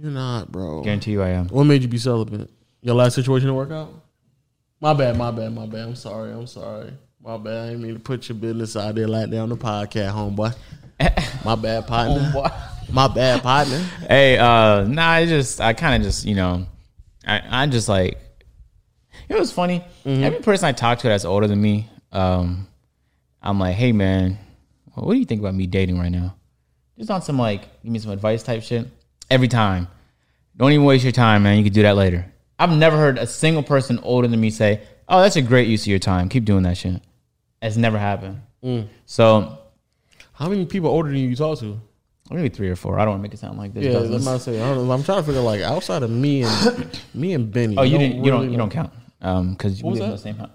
You're not, bro. guarantee you, I am. What made you be celibate? Your last situation to work out? My bad, my bad, my bad. I'm sorry, I'm sorry. My bad. I didn't mean to put your business out there like that on the podcast, homeboy. *laughs* My bad, partner. My bad, partner. Hey, uh, nah, I just, I kind of just, you know, I, I just like, know, it's funny. Every person I talk to that's older than me, um, I'm like, hey, man, what do you think about me dating right now? Just on some like, give me some advice type shit. every time. Don't even waste your time, man. You could do that later. I've never heard a single person older than me say, "Oh, that's a great use of your time. Keep doing that shit." It's never happened. So How many people older than you you talk to? maybe three or four. I don't want to make it sound like this. Yeah. I'm about to say. I don't know. I'm trying to figure like outside of me and me and Benny. oh, you don't didn't. You don't. really You don't count. Um, because we live in the same house.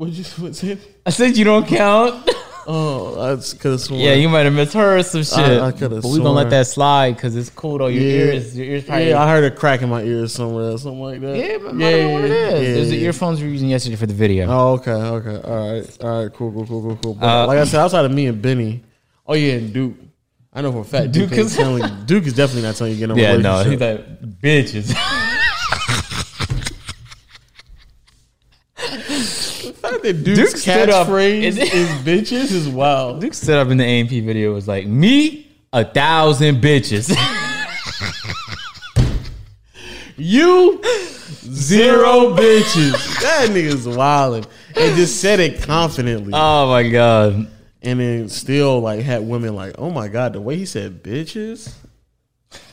What you what said? I said you don't count. *laughs* Oh, that's because *laughs* yeah, you might have misheard some shit. I- I but we gonna let that slide because it's cool though. Your Yeah. ears, your ears probably. Yeah, I heard a crack in my ears somewhere, something like that. Yeah, but don't know what it is. yeah, It was the earphones we were using yesterday for the video. Oh, okay, okay, all right, all right, cool, cool, cool, cool, cool. But Uh, like I said, outside of me and Benny, oh yeah, and Duke. I know for a fact Duke, Duke is- telling. *laughs* Duke is definitely not telling you to get no yeah, no, he's like bitches. *laughs* the fact Duke's Duke stood up- catchphrase is- bitches is wild. Duke stood up in the AMP video was like, "Me, a thousand bitches." *laughs* You zero bitches. That nigga's wilding. And just said it confidently. oh my god. and then still like had women like, oh my god, the way he said bitches,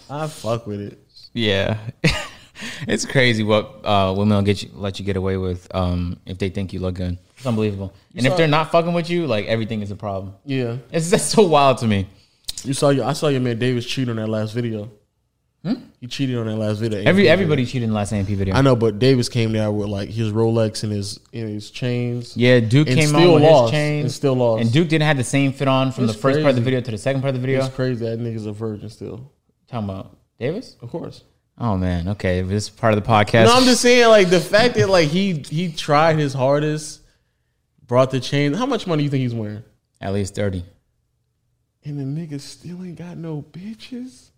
I fuck with it. Yeah. *laughs* it's crazy what uh, women will get you, let you get away with um, if they think you look good. It's unbelievable. and if they're not fucking with you, like everything is a problem. Yeah, It's that's so wild to me. you saw your. I saw your man Davis cheat on that last video. He cheated on that last video. Every everybody cheated in the last AMP video. I know, but Davis came there with like his Rolex and his and his chains. Yeah, Duke came still on with lost. his chains And still lost. And Duke didn't have the same fit on from It's the first part of the video to the second part of the video. It's crazy that nigga's a virgin still. Talking about Davis? Of course. Oh man, okay. This is part of the podcast. No, I'm just saying like the fact that like he he tried his hardest, brought the chain. How much money do you think he's wearing? At least 30. And the nigga still ain't got no bitches.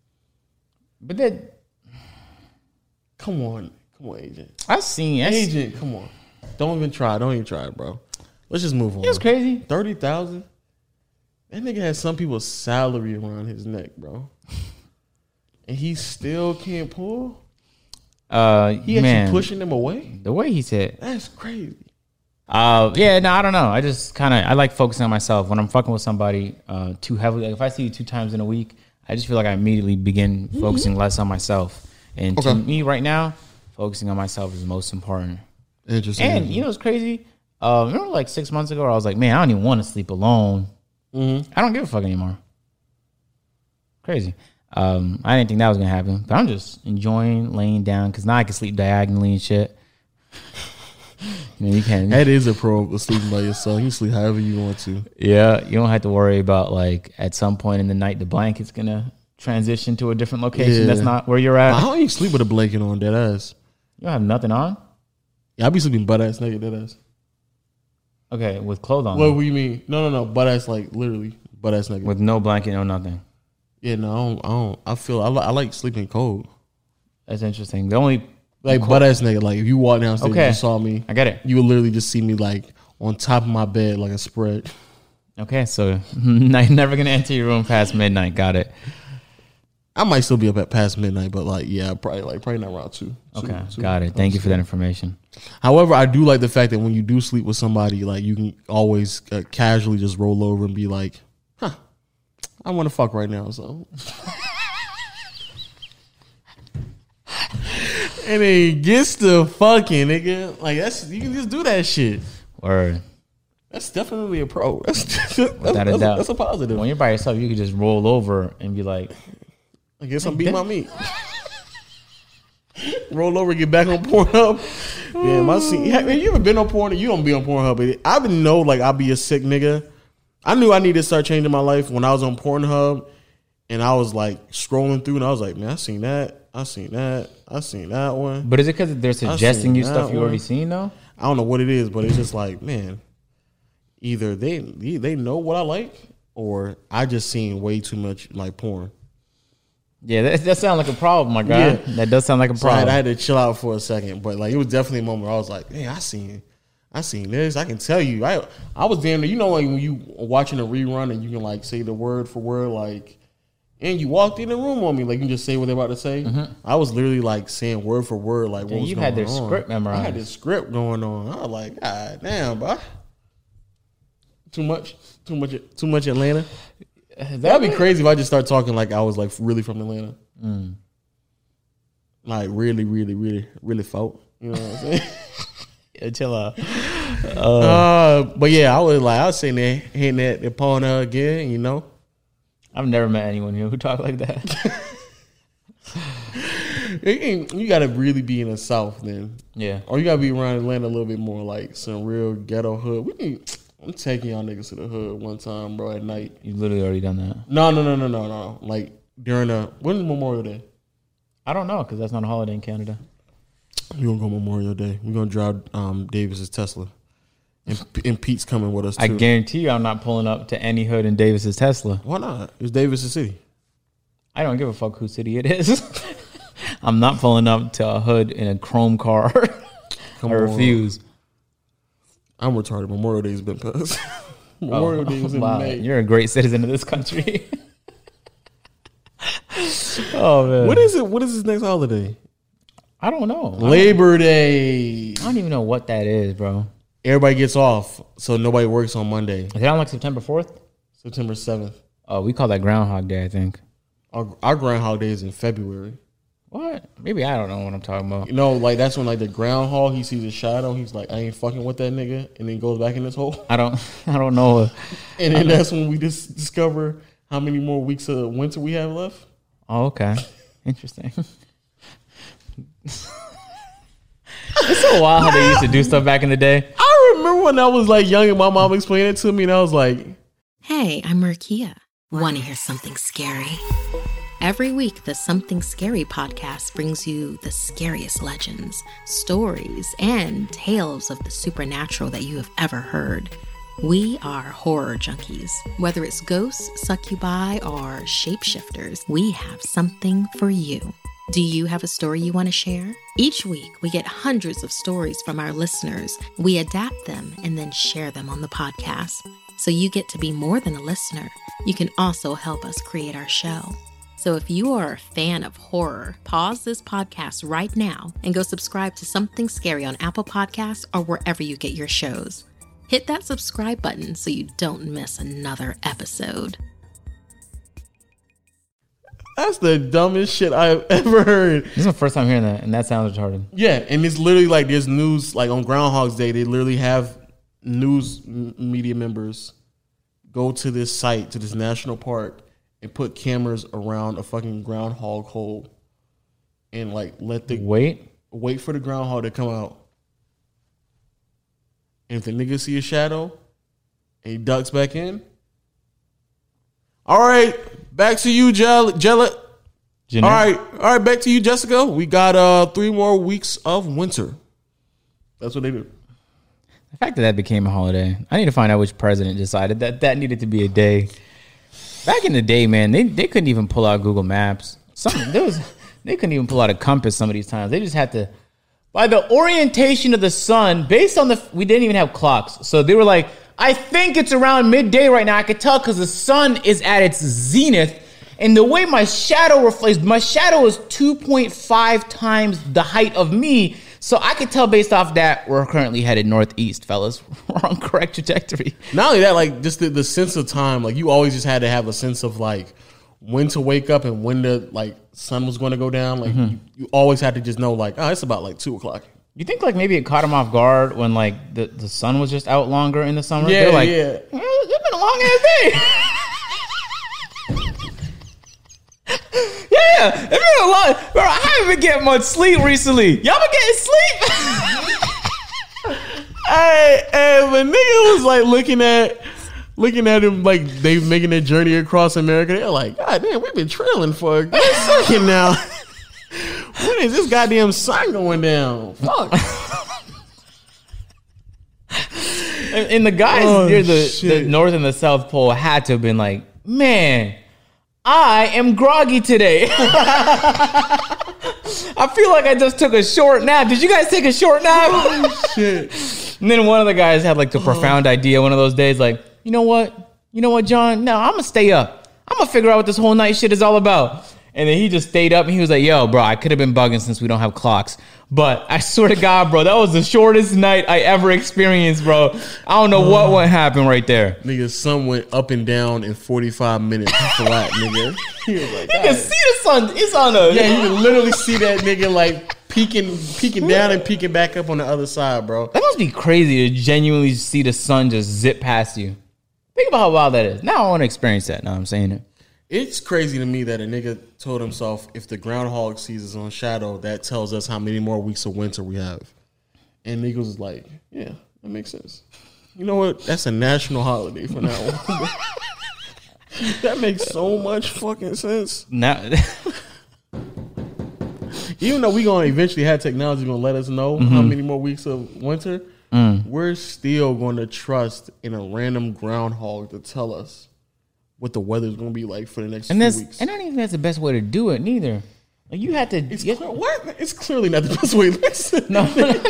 But that Come on, come on, agent. I've seen that's, Agent, come on. Don't even try. Don't even try, bro. Let's just move on. it was crazy. Thirty thousand. That nigga has some people's salary around his neck, bro. And he still can't pull. Uh He man, actually pushing them away. the way he said. That's crazy. Uh yeah, no, I don't know. I just kind of I like focusing on myself when I'm fucking with somebody uh too heavily. Like if I see you two times in a week, I just feel like I immediately begin focusing less on myself. And to me right now, focusing on myself is most important. Interesting. And you know it's crazy? Uh, remember like six months ago, I was like, man, I don't even want to sleep alone. Mm-hmm. I don't give a fuck anymore. Crazy. Um, I didn't think that was gonna happen, but I'm just enjoying laying down because now I can sleep diagonally and shit. you know, you can. that is a pro of sleeping by yourself. You sleep however you want to. Yeah, you don't have to worry about like at some point in the night the blanket's gonna transition to a different location Yeah. that's not where you're at. don't even sleep with a blanket on dead ass. You don't have nothing on. Yeah, I be sleeping butt ass naked dead ass. Okay, with clothes on. What do you mean? No, no, no. Butt ass like literally butt ass naked. with no blanket, no nothing. Yeah, no, I don't. I, don't, I feel I, li- I like sleeping cold. That's interesting. The only Like butt ass nigga. Like if you walk downstairs Okay. and you saw me, I get it. you would literally just see me like on top of my bed like a spread. Okay, so *laughs* you're never gonna enter your room past midnight. Got it. I might still be up at past midnight, but like yeah, probably like probably not around two. Two- Okay, two. got it. Thank you for that information. However, I do like the fact that when you do sleep with somebody, like you can always uh, casually just roll over and be like, "Huh, I want to fuck right now." So, and then gets to fucking nigga. Like that's you can just do that shit. Or That's definitely a pro. That's *laughs* that's, that's, without a that's, doubt, that's a positive. When you're by yourself, you can just roll over and be like, I guess I'm beating my meat. Roll over, get back on Pornhub. Yeah, my scene. *laughs* Have you ever been on Pornhub? You don't be on Pornhub. I didn't know like I'd be a sick nigga. I knew I needed to start changing my life when I was on Pornhub, and I was like scrolling through, and I was like, man, I seen that, I seen that, I seen that one. but is it because they're suggesting you stuff you already seen though? I don't know what it is, but it's just like, man, either they they know what I like, or I just seen way too much like porn. Yeah, that, that sounds like a problem, my guy. Yeah. That does sound like a So I had, problem. I had to chill out for a second, but like it was definitely a moment where I was like, "Man, I seen, I seen this. I can tell you, I I was damn near. You know, like when you watching a rerun and you can like say the word for word, like, and you walked in the room on me, like you can just say what they're about to say. Mm-hmm. I was literally like saying word for word, like what Damn, was you going had their on. script I had memorized. this script going on. I was like, God damn, bro. Too much, too much, too much Atlanta. That'd be crazy if I just start talking like I was like really from Atlanta. Mm. Like really, really, really, really folk. You know what I'm saying? *laughs* Yeah, chill out. uh, but yeah, I was like, I was sitting there hitting that Pornhub again, you know. I've never met anyone here who talk like that. *laughs* You gotta really be in the South then. yeah. Or you gotta be around Atlanta a little bit more, like some real ghetto hood. We need, I'm taking y'all niggas to the hood one time, bro, at night. You've literally already done that. No, no, no, no, no, no. Like during the when's Memorial Day? I don't know because that's not a holiday in Canada. We gonna go Memorial Day. We're gonna drive um, Davis's Tesla, and, and Pete's coming with us too. I guarantee you, I'm not pulling up to any hood in Davis's Tesla. Why not? It's Davis's city. I don't give a fuck whose city it is. *laughs* I'm not pulling up to a hood in a chrome car. *laughs* Come I on. refuse. I'm retarded. Memorial Day's been passed. *laughs* Memorial Day was in Oh, Wow, May. you're a great citizen of this country. oh man, What is it? What is his next holiday? I don't know. Labor Day. I don't even know what that is, bro. Everybody gets off, so nobody works on Monday, Is it on like September 4th? September seventh. Oh, we call that Groundhog Day, I think. Our, our Groundhog Day is in February. What? Maybe I don't know what I'm talking about. You know, like that's when like the groundhog he sees a shadow. He's like, I ain't fucking with that nigga, and then goes back in his hole. I don't. *laughs* I don't know. *laughs* And then that's when we just discover how many more weeks of winter we have left. Oh, okay. Interesting. *laughs* it's so wild how they used to do stuff back in the day. I remember when I was like young and my mom explained it to me, and I was like, Hey, I'm Markia. Want to hear something scary? Every week, the Something Scary podcast brings you the scariest legends, stories, and tales of the supernatural that you have ever heard. We are horror junkies. Whether it's ghosts, succubi, or shapeshifters, we have something for you. Do you have a story you want to share? Each week, we get hundreds of stories from our listeners. We adapt them and then share them on the podcast. So you get to be more than a listener. You can also help us create our show. So if you are a fan of horror, pause this podcast right now and go subscribe to Something Scary on Apple Podcasts or wherever you get your shows. Hit that subscribe button so you don't miss another episode. "That's the dumbest shit I've *laughs* ever heard." This is my first time hearing that, and that sounds retarded. Yeah, and it's literally like there's news like on Groundhog's Day. They literally have news media members go to this site to this national park and put cameras around a fucking groundhog hole and like let the Wait, wait for the groundhog to come out. And if the nigga see a shadow and he ducks back in, all right, back to you, Jell- Jella. Jeanette? All right, all right, back to you, Jessica. We got uh three more weeks of winter. That's what they do. The fact that that became a holiday, I need to find out which president decided that that needed to be a day. Back in the day, man, they, they couldn't even pull out Google Maps. Some there was they couldn't even pull out a compass some of these times. They just had to by the orientation of the sun, based on the we didn't even have clocks, so they were like, I think it's around midday right now. I could tell because the sun is at its zenith. And the way my shadow reflects, my shadow is 2.5 times the height of me. So I could tell based off that we're currently headed northeast, fellas. *laughs* We're on correct trajectory. Not only that, like just the, the sense of time. Like you always just had to have a sense of like when to wake up and when the like sun was going to go down. Like mm-hmm. you, you always had to just know like oh it's about like two o'clock. You think like maybe it caught him off guard when like the, the sun was just out longer in the summer? Yeah, They're like, yeah. "Eh, It's been a long ass day. *laughs* yeah, it's been a long. Bro, I haven't been getting much sleep recently. Y'all been getting sleep? Hey, hey, but nigga was like looking at looking at him like they making their journey across America. They're like, God damn, we've been trailing for a good second now. *laughs* when is this goddamn sun going down? Fuck. and, and the guys Oh, near the, the north and the south pole had to have been like, man, I am groggy today. *laughs* I feel like I just took a short nap. Did you guys take a short nap? Shit. and then one of the guys had like the oh. profound idea one of those days, like, you know what? You know what, John? No, I'm gonna stay up. I'm gonna figure out what this whole night shit is all about. And then he just stayed up and he was like, yo, bro, I could have been bugging since we don't have clocks. But I swear to God, bro, that was the shortest night I ever experienced, bro. I don't know what what happened right there. Nigga, sun went up and down in 45 minutes flat, nigga. *laughs* He was like, You can see the sun. It's on a yeah, you can literally see that nigga like peeking, peeking down and peeking back up on the other side, bro. That must be crazy to genuinely see the sun just zip past you. Think about how wild that is. Now I want to experience that. Now I'm saying it. It's crazy to me that a nigga told himself if the groundhog sees us on shadow, that tells us how many more weeks of winter we have. And niggas was like, yeah, that makes sense. You know what? That's a national holiday for now *laughs* that makes so much fucking sense. Now, *laughs* Even though we gonna eventually have technology gonna let us know Mm-hmm. how many more weeks of winter, Mm. we're still gonna trust in a random groundhog to tell us what the weather's gonna be like for the next and few that's weeks. and I don't even think that's the best way to do it neither. Like you had to. It's get- clear, what? It's clearly not the best way. Listen, No, *laughs*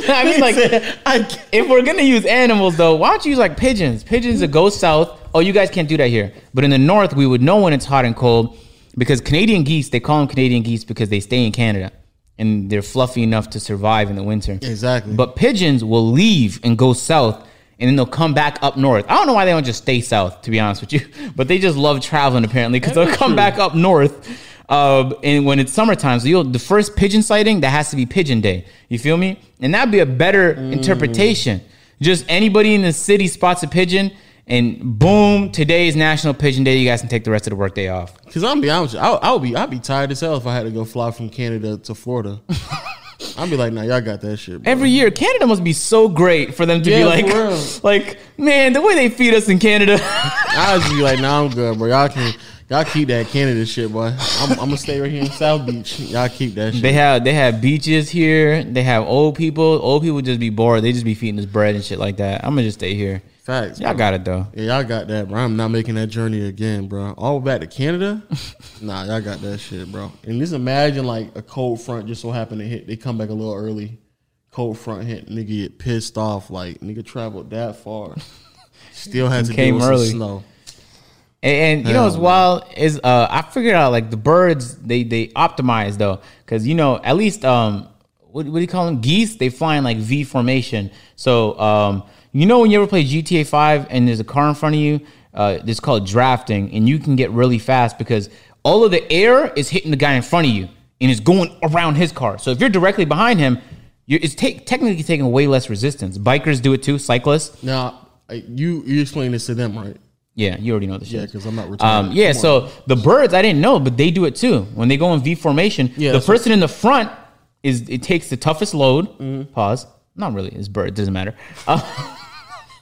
I mean, like- *laughs* I, if we're gonna use animals though, why don't you use like pigeons? Pigeons that go south. Oh, you guys can't do that here. But in the north, we would know when it's hot and cold because Canadian geese. They call them Canadian geese because they stay in Canada and they're fluffy enough to survive in the winter. Exactly. But pigeons will leave and go south. And then they'll come back up north. I don't know why they don't just stay south, to be honest with you. *laughs* But they just love traveling apparently because they'll come back up north. Uh, and when it's summertime, so you'll the first pigeon sighting that has to be Pigeon Day. You feel me? And that'd be a better interpretation. Just anybody in the city spots a pigeon, and boom, today is National Pigeon Day. You guys can take the rest of the workday off. Cause I'm be honest, with you, I, I would be, I'd be tired as hell if I had to go fly from Canada to Florida. *laughs* I'd be like, nah, y'all got that shit. Bro. Every year, Canada must be so great for them to Yeah, be like, *laughs* like man, the way they feed us in Canada. *laughs* I'd be like, nah, I'm good, bro. Y'all can, y'all keep that Canada shit, boy. I'm, I'm gonna stay right here in South Beach. Y'all keep that shit. They have they have beaches here. They have old people. Old people just be bored. They just be feeding us bread and shit like that. I'm gonna just stay here. Facts. Y'all bro. got it though. Yeah, y'all got that, bro. I'm not making that journey again, bro. All back to Canada? *laughs* nah, y'all got that shit, bro. And just imagine like a cold front just so happened to hit. They come back a little early. Cold front hit, nigga get pissed off. Like nigga traveled that far, *laughs* still had to Came deal early. snow. And, and you know what's Hell, wild is uh I figured out like the birds they they optimize though because you know at least um what, what do you call them geese they fly in like V formation. So um you know when you ever play GTA Five and there's a car in front of you, uh it's called drafting and you can get really fast because all of the air is hitting the guy in front of you and it's going around his car. So if you're directly behind him. You're, it's take, technically taking way less resistance. Bikers do it too. Cyclists, Now, you you explain this to them, right? yeah, you already know the shit. Yeah, because I'm not retired. Um, yeah, so the birds I didn't know, but they do it too. When they go in V formation, Yeah, the person in the front is it takes the toughest load. Mm-hmm. Pause. Not really. It's bird. It doesn't matter. *laughs* Uh,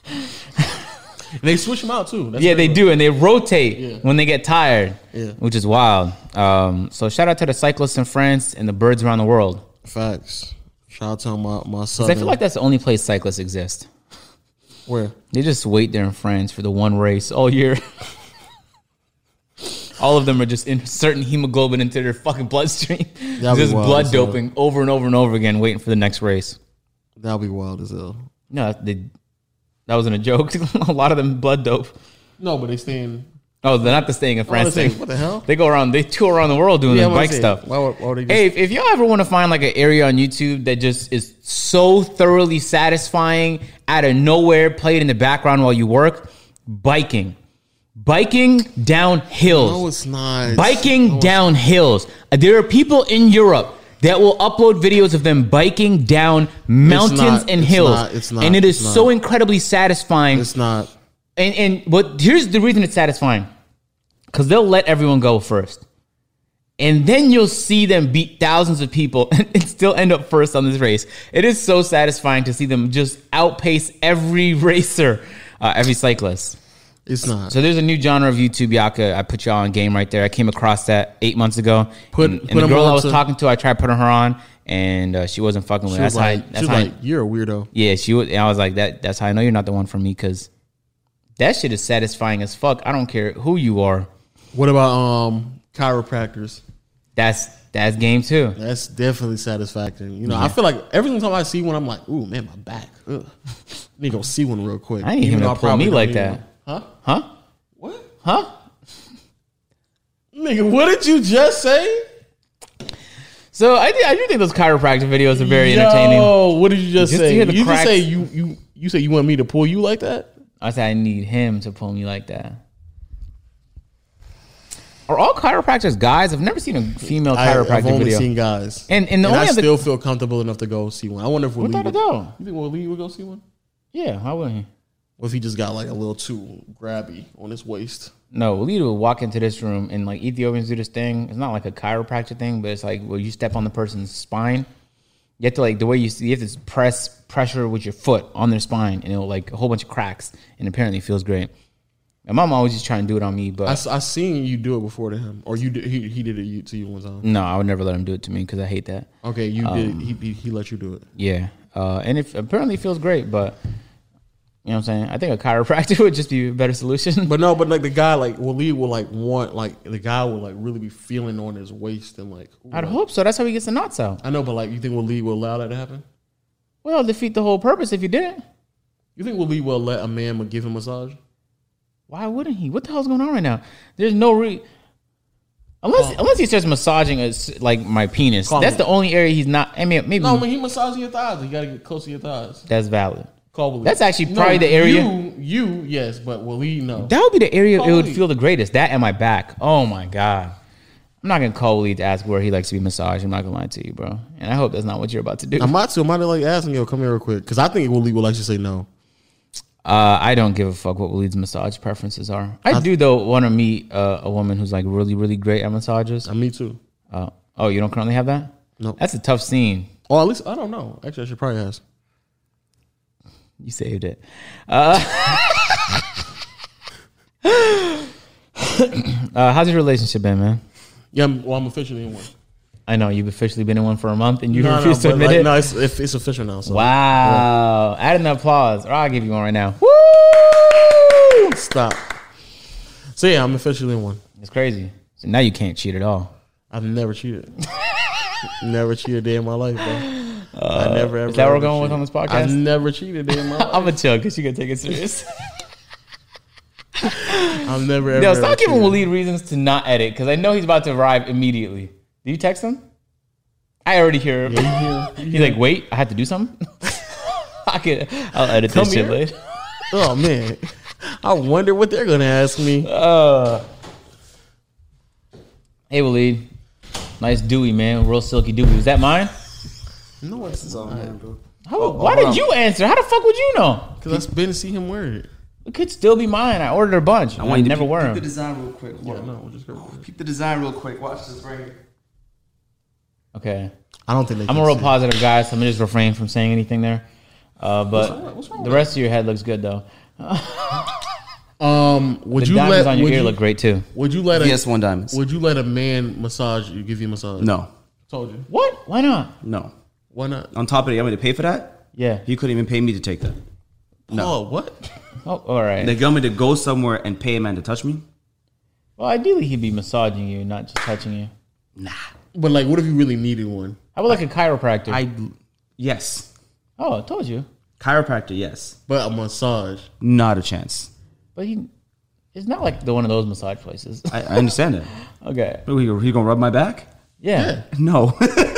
*laughs* they switch them out too. That's yeah, they crazy. do, and they rotate Yeah. when they get tired, Yeah. which is wild. Um, so shout out to the cyclists in France and the birds around the world. Facts. Shout out to my my son. I feel like that's the only place cyclists exist. where They just wait there in France for the one race all year. *laughs* all of them are just inserting hemoglobin into their fucking bloodstream. *laughs* That'd just blood doping over and over and over again, waiting for the next race. that'll be wild as hell. No, they, that wasn't a joke. *laughs* a lot of them blood dope. No, but they staying. Oh, they're not the staying in oh, France they thing. what the hell? They go around, they tour around the world doing Yeah, this bike stuff. Why, would- why would they just, Hey, if, if y'all ever want to find like an area on YouTube that just is so thoroughly satisfying out of nowhere, played in the background while you work, biking. Biking down hills. no, it's not. biking No, it's- down hills. There are people in Europe that will upload videos of them biking down mountains not. and It's hills. not. It's not. And it is so incredibly satisfying. It's not. And and but here's the reason it's satisfying. Cause they'll let everyone go first. And then you'll see them beat thousands of people *laughs* and still end up first on this race. It is so satisfying to see them just outpace every *laughs* racer, uh, every cyclist. It's not. So there's a new genre of YouTube, Yaka. I put y'all on game right there. I came across that eight months ago. Put- and, put and the girl I was to- talking to, I tried putting her on, and uh, she wasn't fucking with. she That's how. like, that's she was how. like, you're a weirdo. Yeah, she was. And I was like, that. That's how I know you're not the one for me because that shit is satisfying as fuck. I don't care who you are. What about um chiropractors? That's that's game too. That's definitely satisfactory. You know, I feel like every time I see one, I'm like, ooh, man, my back. Ugh. Need to go see one real quick. I ain't even though gonna pull me like that. one. Huh? Huh? What? Huh? Nigga, what did you just say? So I, do- I do think those chiropractic videos are very entertaining. Yo, what did you just, Just say? you just say you you you say you want me to pull you like that? I said I need him to pull me like that. Are all chiropractors guys? I've never seen a female chiropractor I, have only video. seen guys, And- and the I only other- still feel comfortable enough to go see one. I wonder if Waleed Without a doubt. you think we'll we'll go see one? Yeah, how would Or if he just got like a little too grabby on his waist? No, Waleed will walk into this room and like Ethiopians do this thing. It's not like a chiropractic thing, but it's like well, you step on the person's spine. You have to like the way you you have to press pressure with your foot on their spine, and it'll like a whole bunch of cracks, and apparently it feels great. My mom always just trying to do it on me, but I seen you do it before to him, or you did, he he did it to you one time. no, I would never let him do it to me because I hate that. Okay, you did. Um, He, he he let you do it. Yeah, uh, and it apparently feels great, but you know what I'm saying. I think a chiropractor *laughs* would just be a better solution. *laughs* But no, but like the guy, like Waleed will like want like the guy will like really be feeling on his waist and like. I'd like- hope so. That's how he gets the knots out. I know, but like you think Waleed will allow that to happen? Well, defeat the whole purpose if you didn't. You think Waleed will let a man give him a massage? Why wouldn't he? What the hell's going on right now? There's no re. Unless unless he starts massaging us like my penis, that's me. the only area he's not. I mean, maybe No, when he massaging your thighs, you gotta get close to your thighs. that's valid. Call That's actually No, probably the area- You, you yes, but Waleed no. That would be the area it would Holy. feel the greatest. That and my back. Oh my god. I'm not gonna call Lee to ask where he likes to be massaged. I'm not gonna lie to you, bro. And I hope that's not what you're about to do. I might too. I might like asking yo, come here real quick, because I think Waleed will actually say no. Uh, I don't give a fuck what Waleed's massage preferences are. I do though want to meet uh, a woman who's like really, really great at massages. Uh, me too. Uh, oh, you don't currently have that? No. That's a tough scene. Or at least I don't know. Actually, I should probably ask. You saved it. Uh, *laughs* uh, how's your relationship been, man? Yeah, I'm, well, I'm officially in one. I know you've officially been in one for a month and you No, no, refuse to admit like, it. No, it's, it's official now. So Wow. Add an applause, or I'll give you one right now. Woo! stop. So yeah, I'm officially in one. It's crazy. So now you can't cheat at all. I've never cheated. *laughs* never cheated a day in my life, bro. I never ever. Uh, is that what we're ever going with on this podcast? I've never cheated in my life. I'm gonna chill because you gonna take it serious. *laughs* I've never ever. Ever stop giving cheated. Waleed reasons to not edit because I know he's about to arrive immediately. Did you text him? I already hear him. Yeah, *laughs* He's like, wait, I had to do something. *laughs* I could. I'll edit Come this shit later. Oh man, I wonder what they're gonna ask me. Uh, hey, Waleed. Nice dewy, man. Real silky dewy. Was that mine? No, it's not. How, why did you answer? How the fuck would you know? Because I've been to see him wear it. It could still be mine. I ordered a bunch. I, want you to never peep, wear peep the design real quick. Yeah, on. no, we'll just go. with it. Peep the design real quick. Watch this right here. Okay. I don't think they. I'm a real see. positive guy, so I'm gonna just refrain from saying anything there. Uh, but wrong- what's wrong the with rest of your head looks good though. *laughs* Um, would The you diamonds let? on your would ear you, look great too. Would you let a? PS1 diamonds. Would you let a man massage you? Give you a massage? No, Told you. What? Why not? no. Why not? On top of it, you want me to pay for that? Yeah. He couldn't even pay me to take that. No. Oh, what? Oh, all right. Like, you want me to go somewhere and pay a man to touch me? well, ideally he'd be massaging you, not just touching you. Nah. But like, what if you really needed one? How about like a chiropractor? I, yes. oh, I told you. Chiropractor, yes. But a massage. Not a chance. But he, it's not like the one of those massage places. I, I understand that. *laughs* okay. He, he gonna rub my back? Yeah. No. *laughs*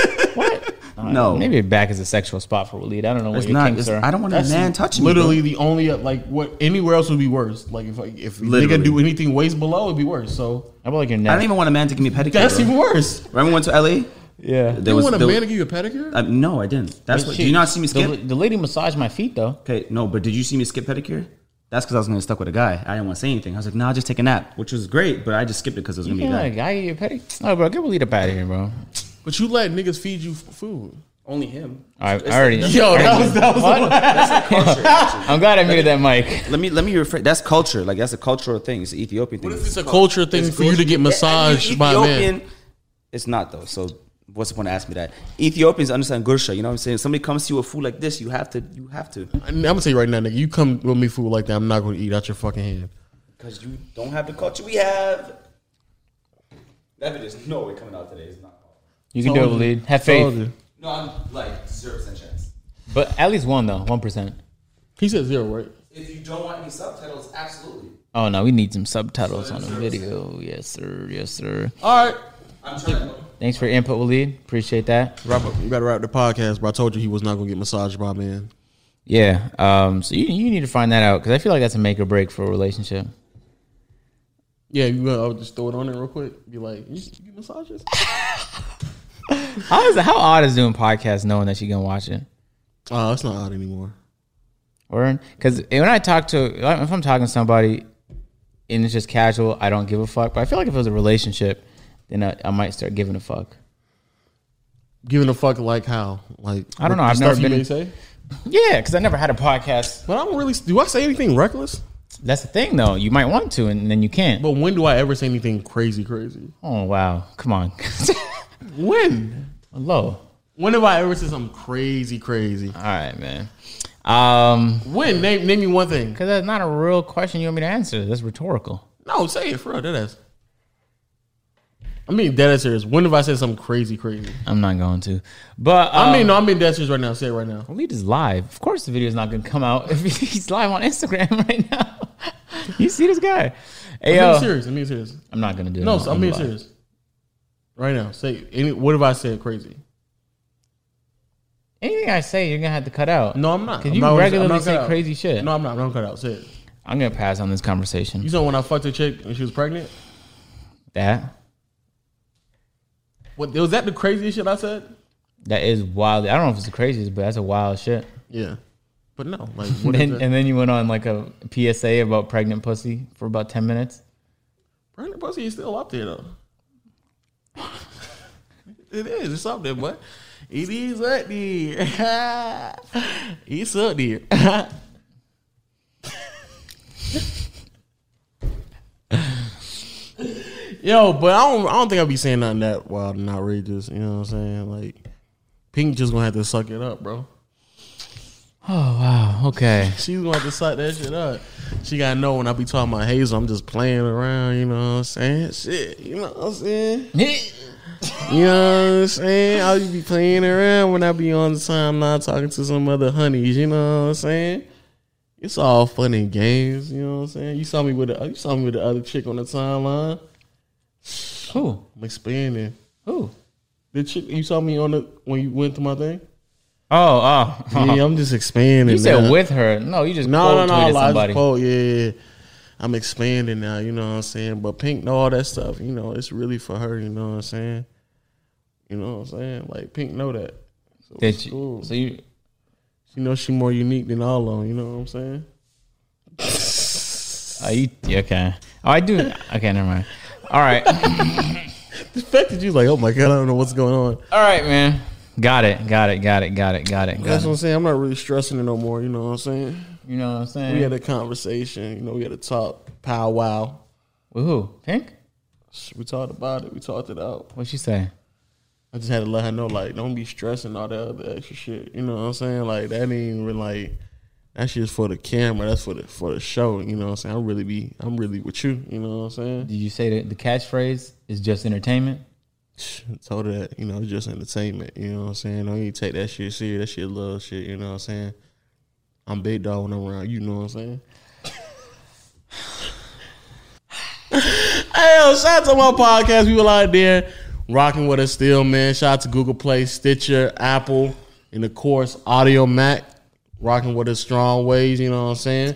What? No. Maybe back is a sexual spot for Waleed. I don't know what it's your not. kinks it's- are. I don't want a man touching Literally me. Literally, the only uh, like what anywhere else would be worse. Like if like, if Literally. nigga do anything waist below, it'd be worse. So How about like your Bro. neck? I don't even want a man to give me a pedicure. that's bro. even worse. Remember we went to LA? yeah. There You want a there man to give you a pedicure? uh, no, I didn't. That's what. She- Do you not see me skip? the lady massaged my feet though. Okay, no, but did you see me skip pedicure? That's because I was gonna stuck with a guy. I didn't want to say anything. I was like, nah, just take a nap, which was great, but I just skipped it because it was You gonna be can't a let a guy. guy your pedicure. Oh, bro, get Waleed up out of here, bro. But you let niggas feed you food. Only him. I, I already. Yo, that was that was culture. *laughs* I'm glad I muted that mic. Let me let me rephrase. That's culture. Like that's a cultural thing. It's an Ethiopian thing. What if it's a culture thing for you to get massaged by a man. It's not though. So what's the point of asking me that? Ethiopians understand gursha. You know what I'm saying? Somebody comes to you with food like this, you have to. You have to. I'm gonna tell you right now, nigga. You come with me food like that, I'm not gonna eat out your fucking hand. Because you don't have the culture we have. That video's no way coming out today. It's not. You can do it, Told you. Waleed. Have Told faith. you. No, I'm like zero percent chance. But at least one though, one percent. He said zero, right? If you don't want any subtitles, absolutely. Oh no, we need some subtitles on the video. Yes, sir. Yes, sir. All right. I'm trying. Thanks for your input, Waleed. Appreciate that. Wrap up, you gotta wrap the podcast, bro. I told you he was not gonna get massaged by a man. Yeah. Um. So you you need to find that out because I feel like that's a make or break for a relationship. Yeah, you gonna I'll just throw it on there real quick. Be like, you, you get massages? *laughs* How is how odd is doing podcasts knowing that you're gonna watch it? Oh, it's not odd anymore. Or because when I talk to if I'm talking to somebody and it's just casual, I don't give a fuck. But I feel like if it was a relationship, then I, I might start giving a fuck. Giving a fuck like how? Like I don't know, I've never been- say. Yeah, because I never had a podcast. But I don't really. Do I say anything reckless? That's the thing, though. You might want to, and then you can't. But when do I ever say anything crazy, crazy? Oh wow, come on, *laughs* When? low. When have I ever said something crazy, crazy? All right, man. Um, When? Name name me one thing. because that's not a real question you want me to answer. That's rhetorical. No, say it for real. That is. I mean, dead ass serious. When have I said something crazy, crazy? I'm not going to. But I um, mean, no, I'm being dead serious right now. Say it right now. Waleed is live. Of course, the video is not going to come out if *laughs* he's live on Instagram *laughs* right now. you see this guy? Hey, I'm yo, being serious. I'm being serious. I'm not going to do it. No, so I'm being live. serious. Right now, say any. What have I said crazy? Anything I say, you're to have to cut out. No, I'm not. Because I'm you not regularly not say out. crazy shit. No, I'm not. Don't cut out. Say it. I'm to pass on this conversation. You saw when I fucked a chick and she was pregnant. that What was that the craziest shit I said? that is wild. I don't know if it's the craziest, but that's a wild shit. Yeah, but no. Like *laughs* And then, and then you went on like a PSA about pregnant pussy for about ten minutes. pregnant pussy is still up there though. It is. It's up there, but it is up there. *laughs* it's up there. *laughs* Yo, but I don't. I don't think I'll be saying nothing that wild and outrageous. You know what I'm saying? Like, Pink just gonna have to suck it up, bro. Oh wow. Okay. *laughs* She's gonna have to suck that shit up. She gotta know when I be talking about Hazel, I'm just playing around, you know what I'm saying? Shit, you know what I'm saying? *laughs* You know what I'm saying? I'll be playing around when I be on the timeline talking to some other honeys, you know what I'm saying? It's all fun and games, you know what I'm saying? You saw me with the you saw me with the other chick on the timeline. Who? I'm expanding. Who? The chick you saw me on the when you went to my thing? Oh, oh. Yeah, I'm just expanding. You said now. with her. No, you just No, no, no. I somebody. just quote, yeah, yeah. I'm expanding now, you know what I'm saying? But Pink know all that stuff, you know, it's really for her, you know what I'm saying? You know what I'm saying? Like Pink know that. So you? cool. So you? She knows she more unique than all of them, you know what I'm saying? *laughs* Are you okay? Oh, I do. Okay, never mind. All right, *laughs* The fact that you like, oh my god, I don't know what's going on. all right, man. Got it. Got it. Got it. Got it. Got it. Got That's what I'm it. saying. I'm not really stressing it no more, you know what I'm saying? You know what I'm saying? We had a conversation, you know, we had a talk, powwow. With who? Pink? We talked about it, we talked it out. What'd she say? I just had to let her know, like, don't be stressing all that other extra shit. You know what I'm saying? Like, that ain't even like that shit's for the camera. That's for the for the show. You know what I'm saying? I'm really be I'm really with you. You know what I'm saying? Did you say that the catchphrase is just entertainment? Told her that you know it's just entertainment. You know what I'm saying? Don't even take that shit serious. That shit little shit. You know what I'm saying? I'm big dog when I'm around. You know what I'm saying? hey, yo, shout out to my podcast people out there rocking with us still, man. Shout out to Google Play, Stitcher, Apple, and of course Audiomack, rocking with us strong ways. You know what I'm saying?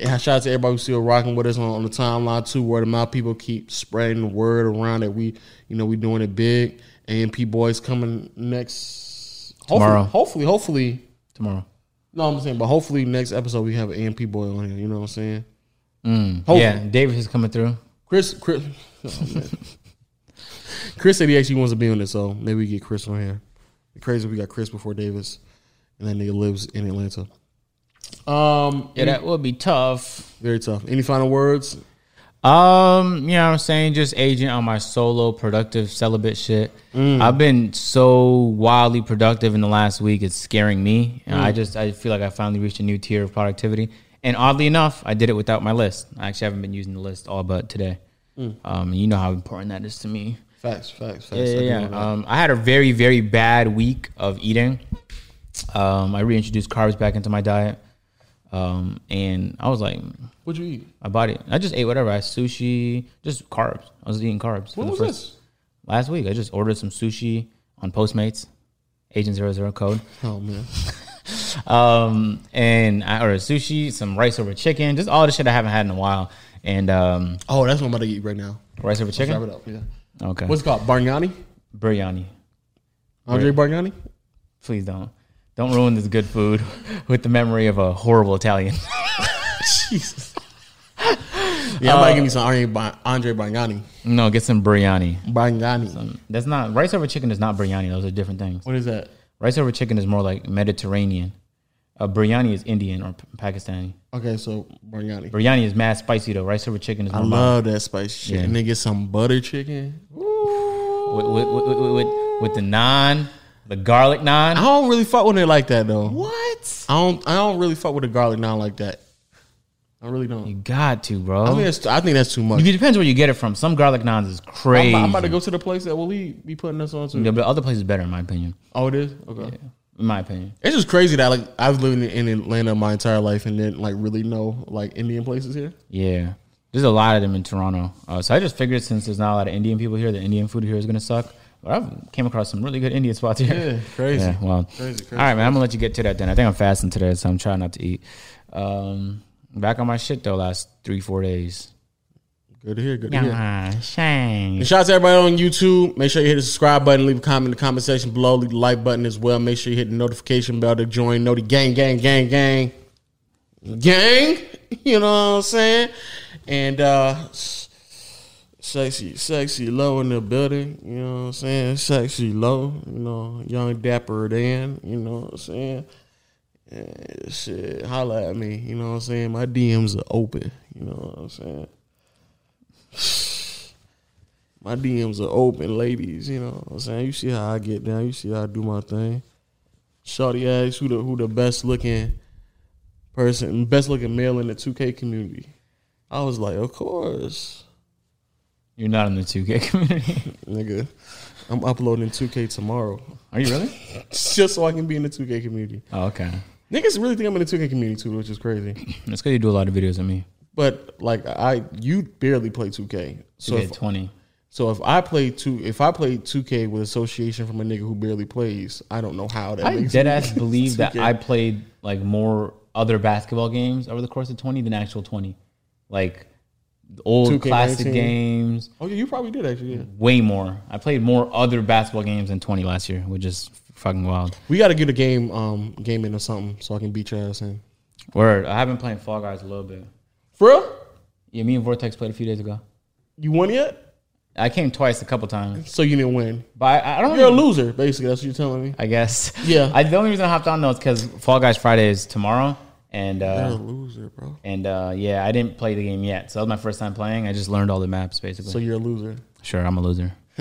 And shout out to everybody who's still rocking with us on, on the timeline too. Word of mouth, people keep spreading the word around that we, you know, we doing it big. AMP boys coming next Tomorrow. Hopefully, hopefully, hopefully. Tomorrow. No, I'm saying, but hopefully next episode we have an AMP boy on here. You know what I'm saying? Mm. Hopefully. Yeah, Davis is coming through. Chris, Chris, *laughs* oh. Chris said he actually wants to be on this, so maybe we get Chris on here. Crazy, we got Chris before Davis, and that nigga lives in Atlanta. Um, Yeah, that would be tough. very tough. Any final words? Um, you know what I'm saying? Just aging on my solo productive celibate shit. I've been so wildly productive in the last week, it's scaring me. And I just I feel like I finally reached a new tier of productivity. And oddly enough, I did it without my list. I actually haven't been using the list all but today. Um, and you know how important that is to me. Facts, facts, facts. Yeah, I yeah. yeah. Um, I had a very, very bad week of eating. Um, I reintroduced carbs back into my diet. Um, and I was like, What'd you eat? I bought it. I just ate whatever. I had sushi, just carbs. I was eating carbs. What was first- this? last week. I just ordered some sushi on Postmates, Agent Zero Zero code. Oh man. *laughs* Um, and I ordered sushi, some rice over chicken, just all the shit I haven't had in a while. And um, Oh, that's what I'm about to eat right now. rice over Wrap chicken. it up. Yeah. Okay. What's it called? Bargnani? biryani? Andre Bargnani? Please don't. Don't ruin this good food with the memory of a horrible Italian. *laughs* Jesus. *laughs* Yeah, I might give me some Andre, Andre Bargnani. no, get some biryani. Bargnani. That's not rice over chicken is not biryani. Those are different things. What is that? Rice over chicken is more like Mediterranean. Uh, biryani is Indian or P- Pakistani. Okay, so Bargnani. Biryani is mad spicy though. Rice over chicken is I love that spicy shit. Yeah. And then get some butter chicken. with, with, with, with, with, with the naan, the garlic naan. I don't really fuck with it like that though. What? I don't. I don't really fuck with the garlic naan like that. I really don't. You got to, bro. I think that's. I think that's too much. it depends where you get it from. Some garlic naans is crazy. I'm, I'm about to go to the place that will be putting us on to. Yeah, but other places better in my opinion. Oh, it is. Okay. In my opinion. It's just crazy that like I was living in Atlanta my entire life and didn't like really know like Indian places here. Yeah. There's a lot of them in Toronto. Uh, so I just figured since there's not a lot of Indian people here, the Indian food here is gonna suck. I've came across some really good Indian spots here. Yeah, crazy. Yeah, well. Crazy, crazy, All right, man. I'm gonna let you get to that then. I think I'm fasting today, so I'm trying not to eat. Um, back on my shit though. Last three, four days. Good to hear. Good to hear. Shame. And shout out to everybody on YouTube. Make sure you hit the subscribe button, leave a comment in the comment section below, leave the like button as well. Make sure you hit the notification bell to join. Know the gang, gang, gang, gang, gang. *laughs* You know what I'm saying? And uh sexy, sexy low in the building. You know what I'm saying? Sexy low. You know, young dapper Dan. You know what I'm saying? And shit, holla at me. You know what I'm saying? My DMs are open. You know what I'm saying? *sighs* my DMs are open, ladies. You know what I'm saying? You see how I get down. You see how I do my thing. Shorty asked who the who the best looking person, best looking male in the 2K community. I was like, of course, You're not in the 2K *laughs* community. nigga. I'm uploading 2K tomorrow, Are you really? *laughs* just so I can be in the 2K community. Oh, okay. Niggas really think I'm in the 2K community too, which is crazy. *laughs* That's because you do a lot of videos of me. But like I, you barely play 2K. So So if, 20. so if I play two, if I play 2K with association from a nigga who barely plays, I don't know how that. I makes dead ass believe that 2K. I played like more other basketball games over the course of 20 than actual 20. Like old 2K19. classic games, Oh yeah, you probably did actually. Yeah. way more. I played more other basketball games than 20 last year, which is fucking wild. We got to get a game, um, game in or something, so I can beat your ass in. Word. I have been playing Fall Guys a little bit. For real? Yeah, me and Vortex played a few days ago. You won yet? I came twice a couple times, So you didn't win. but I, I don't. Know. You're a loser, basically. That's what you're telling me. I guess. Yeah. *laughs* I, the only reason I hopped on though is because Fall Guys Friday is tomorrow, and You're a uh, loser, bro. and uh, yeah, I didn't play the game yet, so that was my first time playing. I just learned all the maps basically. So you're a loser. sure, I'm a loser. *laughs*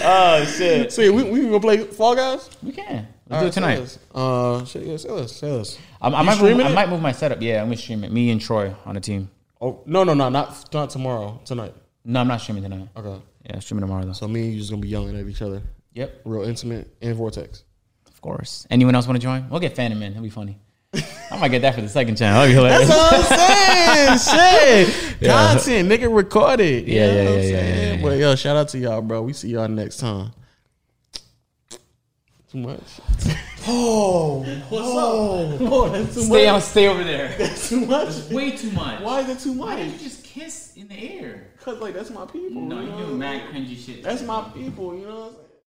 oh shit! So yeah, we we gonna play Fall Guys. We can. Let's do it tonight. Uh, shit, yeah, say less. I, I might move, I it? might move my setup. Yeah, I'm gonna stream it. Me and Troy on a team. Oh no, no, no, not not tomorrow. Tonight. No, I'm not streaming tonight. Okay. Yeah, streaming tomorrow though. So me and you just gonna be yelling at each other, Yep, real intimate and vortex. of course. Anyone else want to join? We'll get Phantom in. It'll be funny. I might get that for the second channel. That'll be hilarious. That's what I'm saying. *laughs* Shit. Yeah. Content, nigga, recorded. You Yeah, know yeah, what I'm yeah, yeah, saying? yeah, yeah. But yo, shout out to y'all, bro. We see y'all next time. Too much. *laughs* Oh, what's up? Oh, that's too Stay on, stay over there. *laughs* That's too much. Way too much. Why is it too much? you just kiss in the air? Cause like that's my people. No, you you do mad cringy shit. That's my people. You know what I'm saying?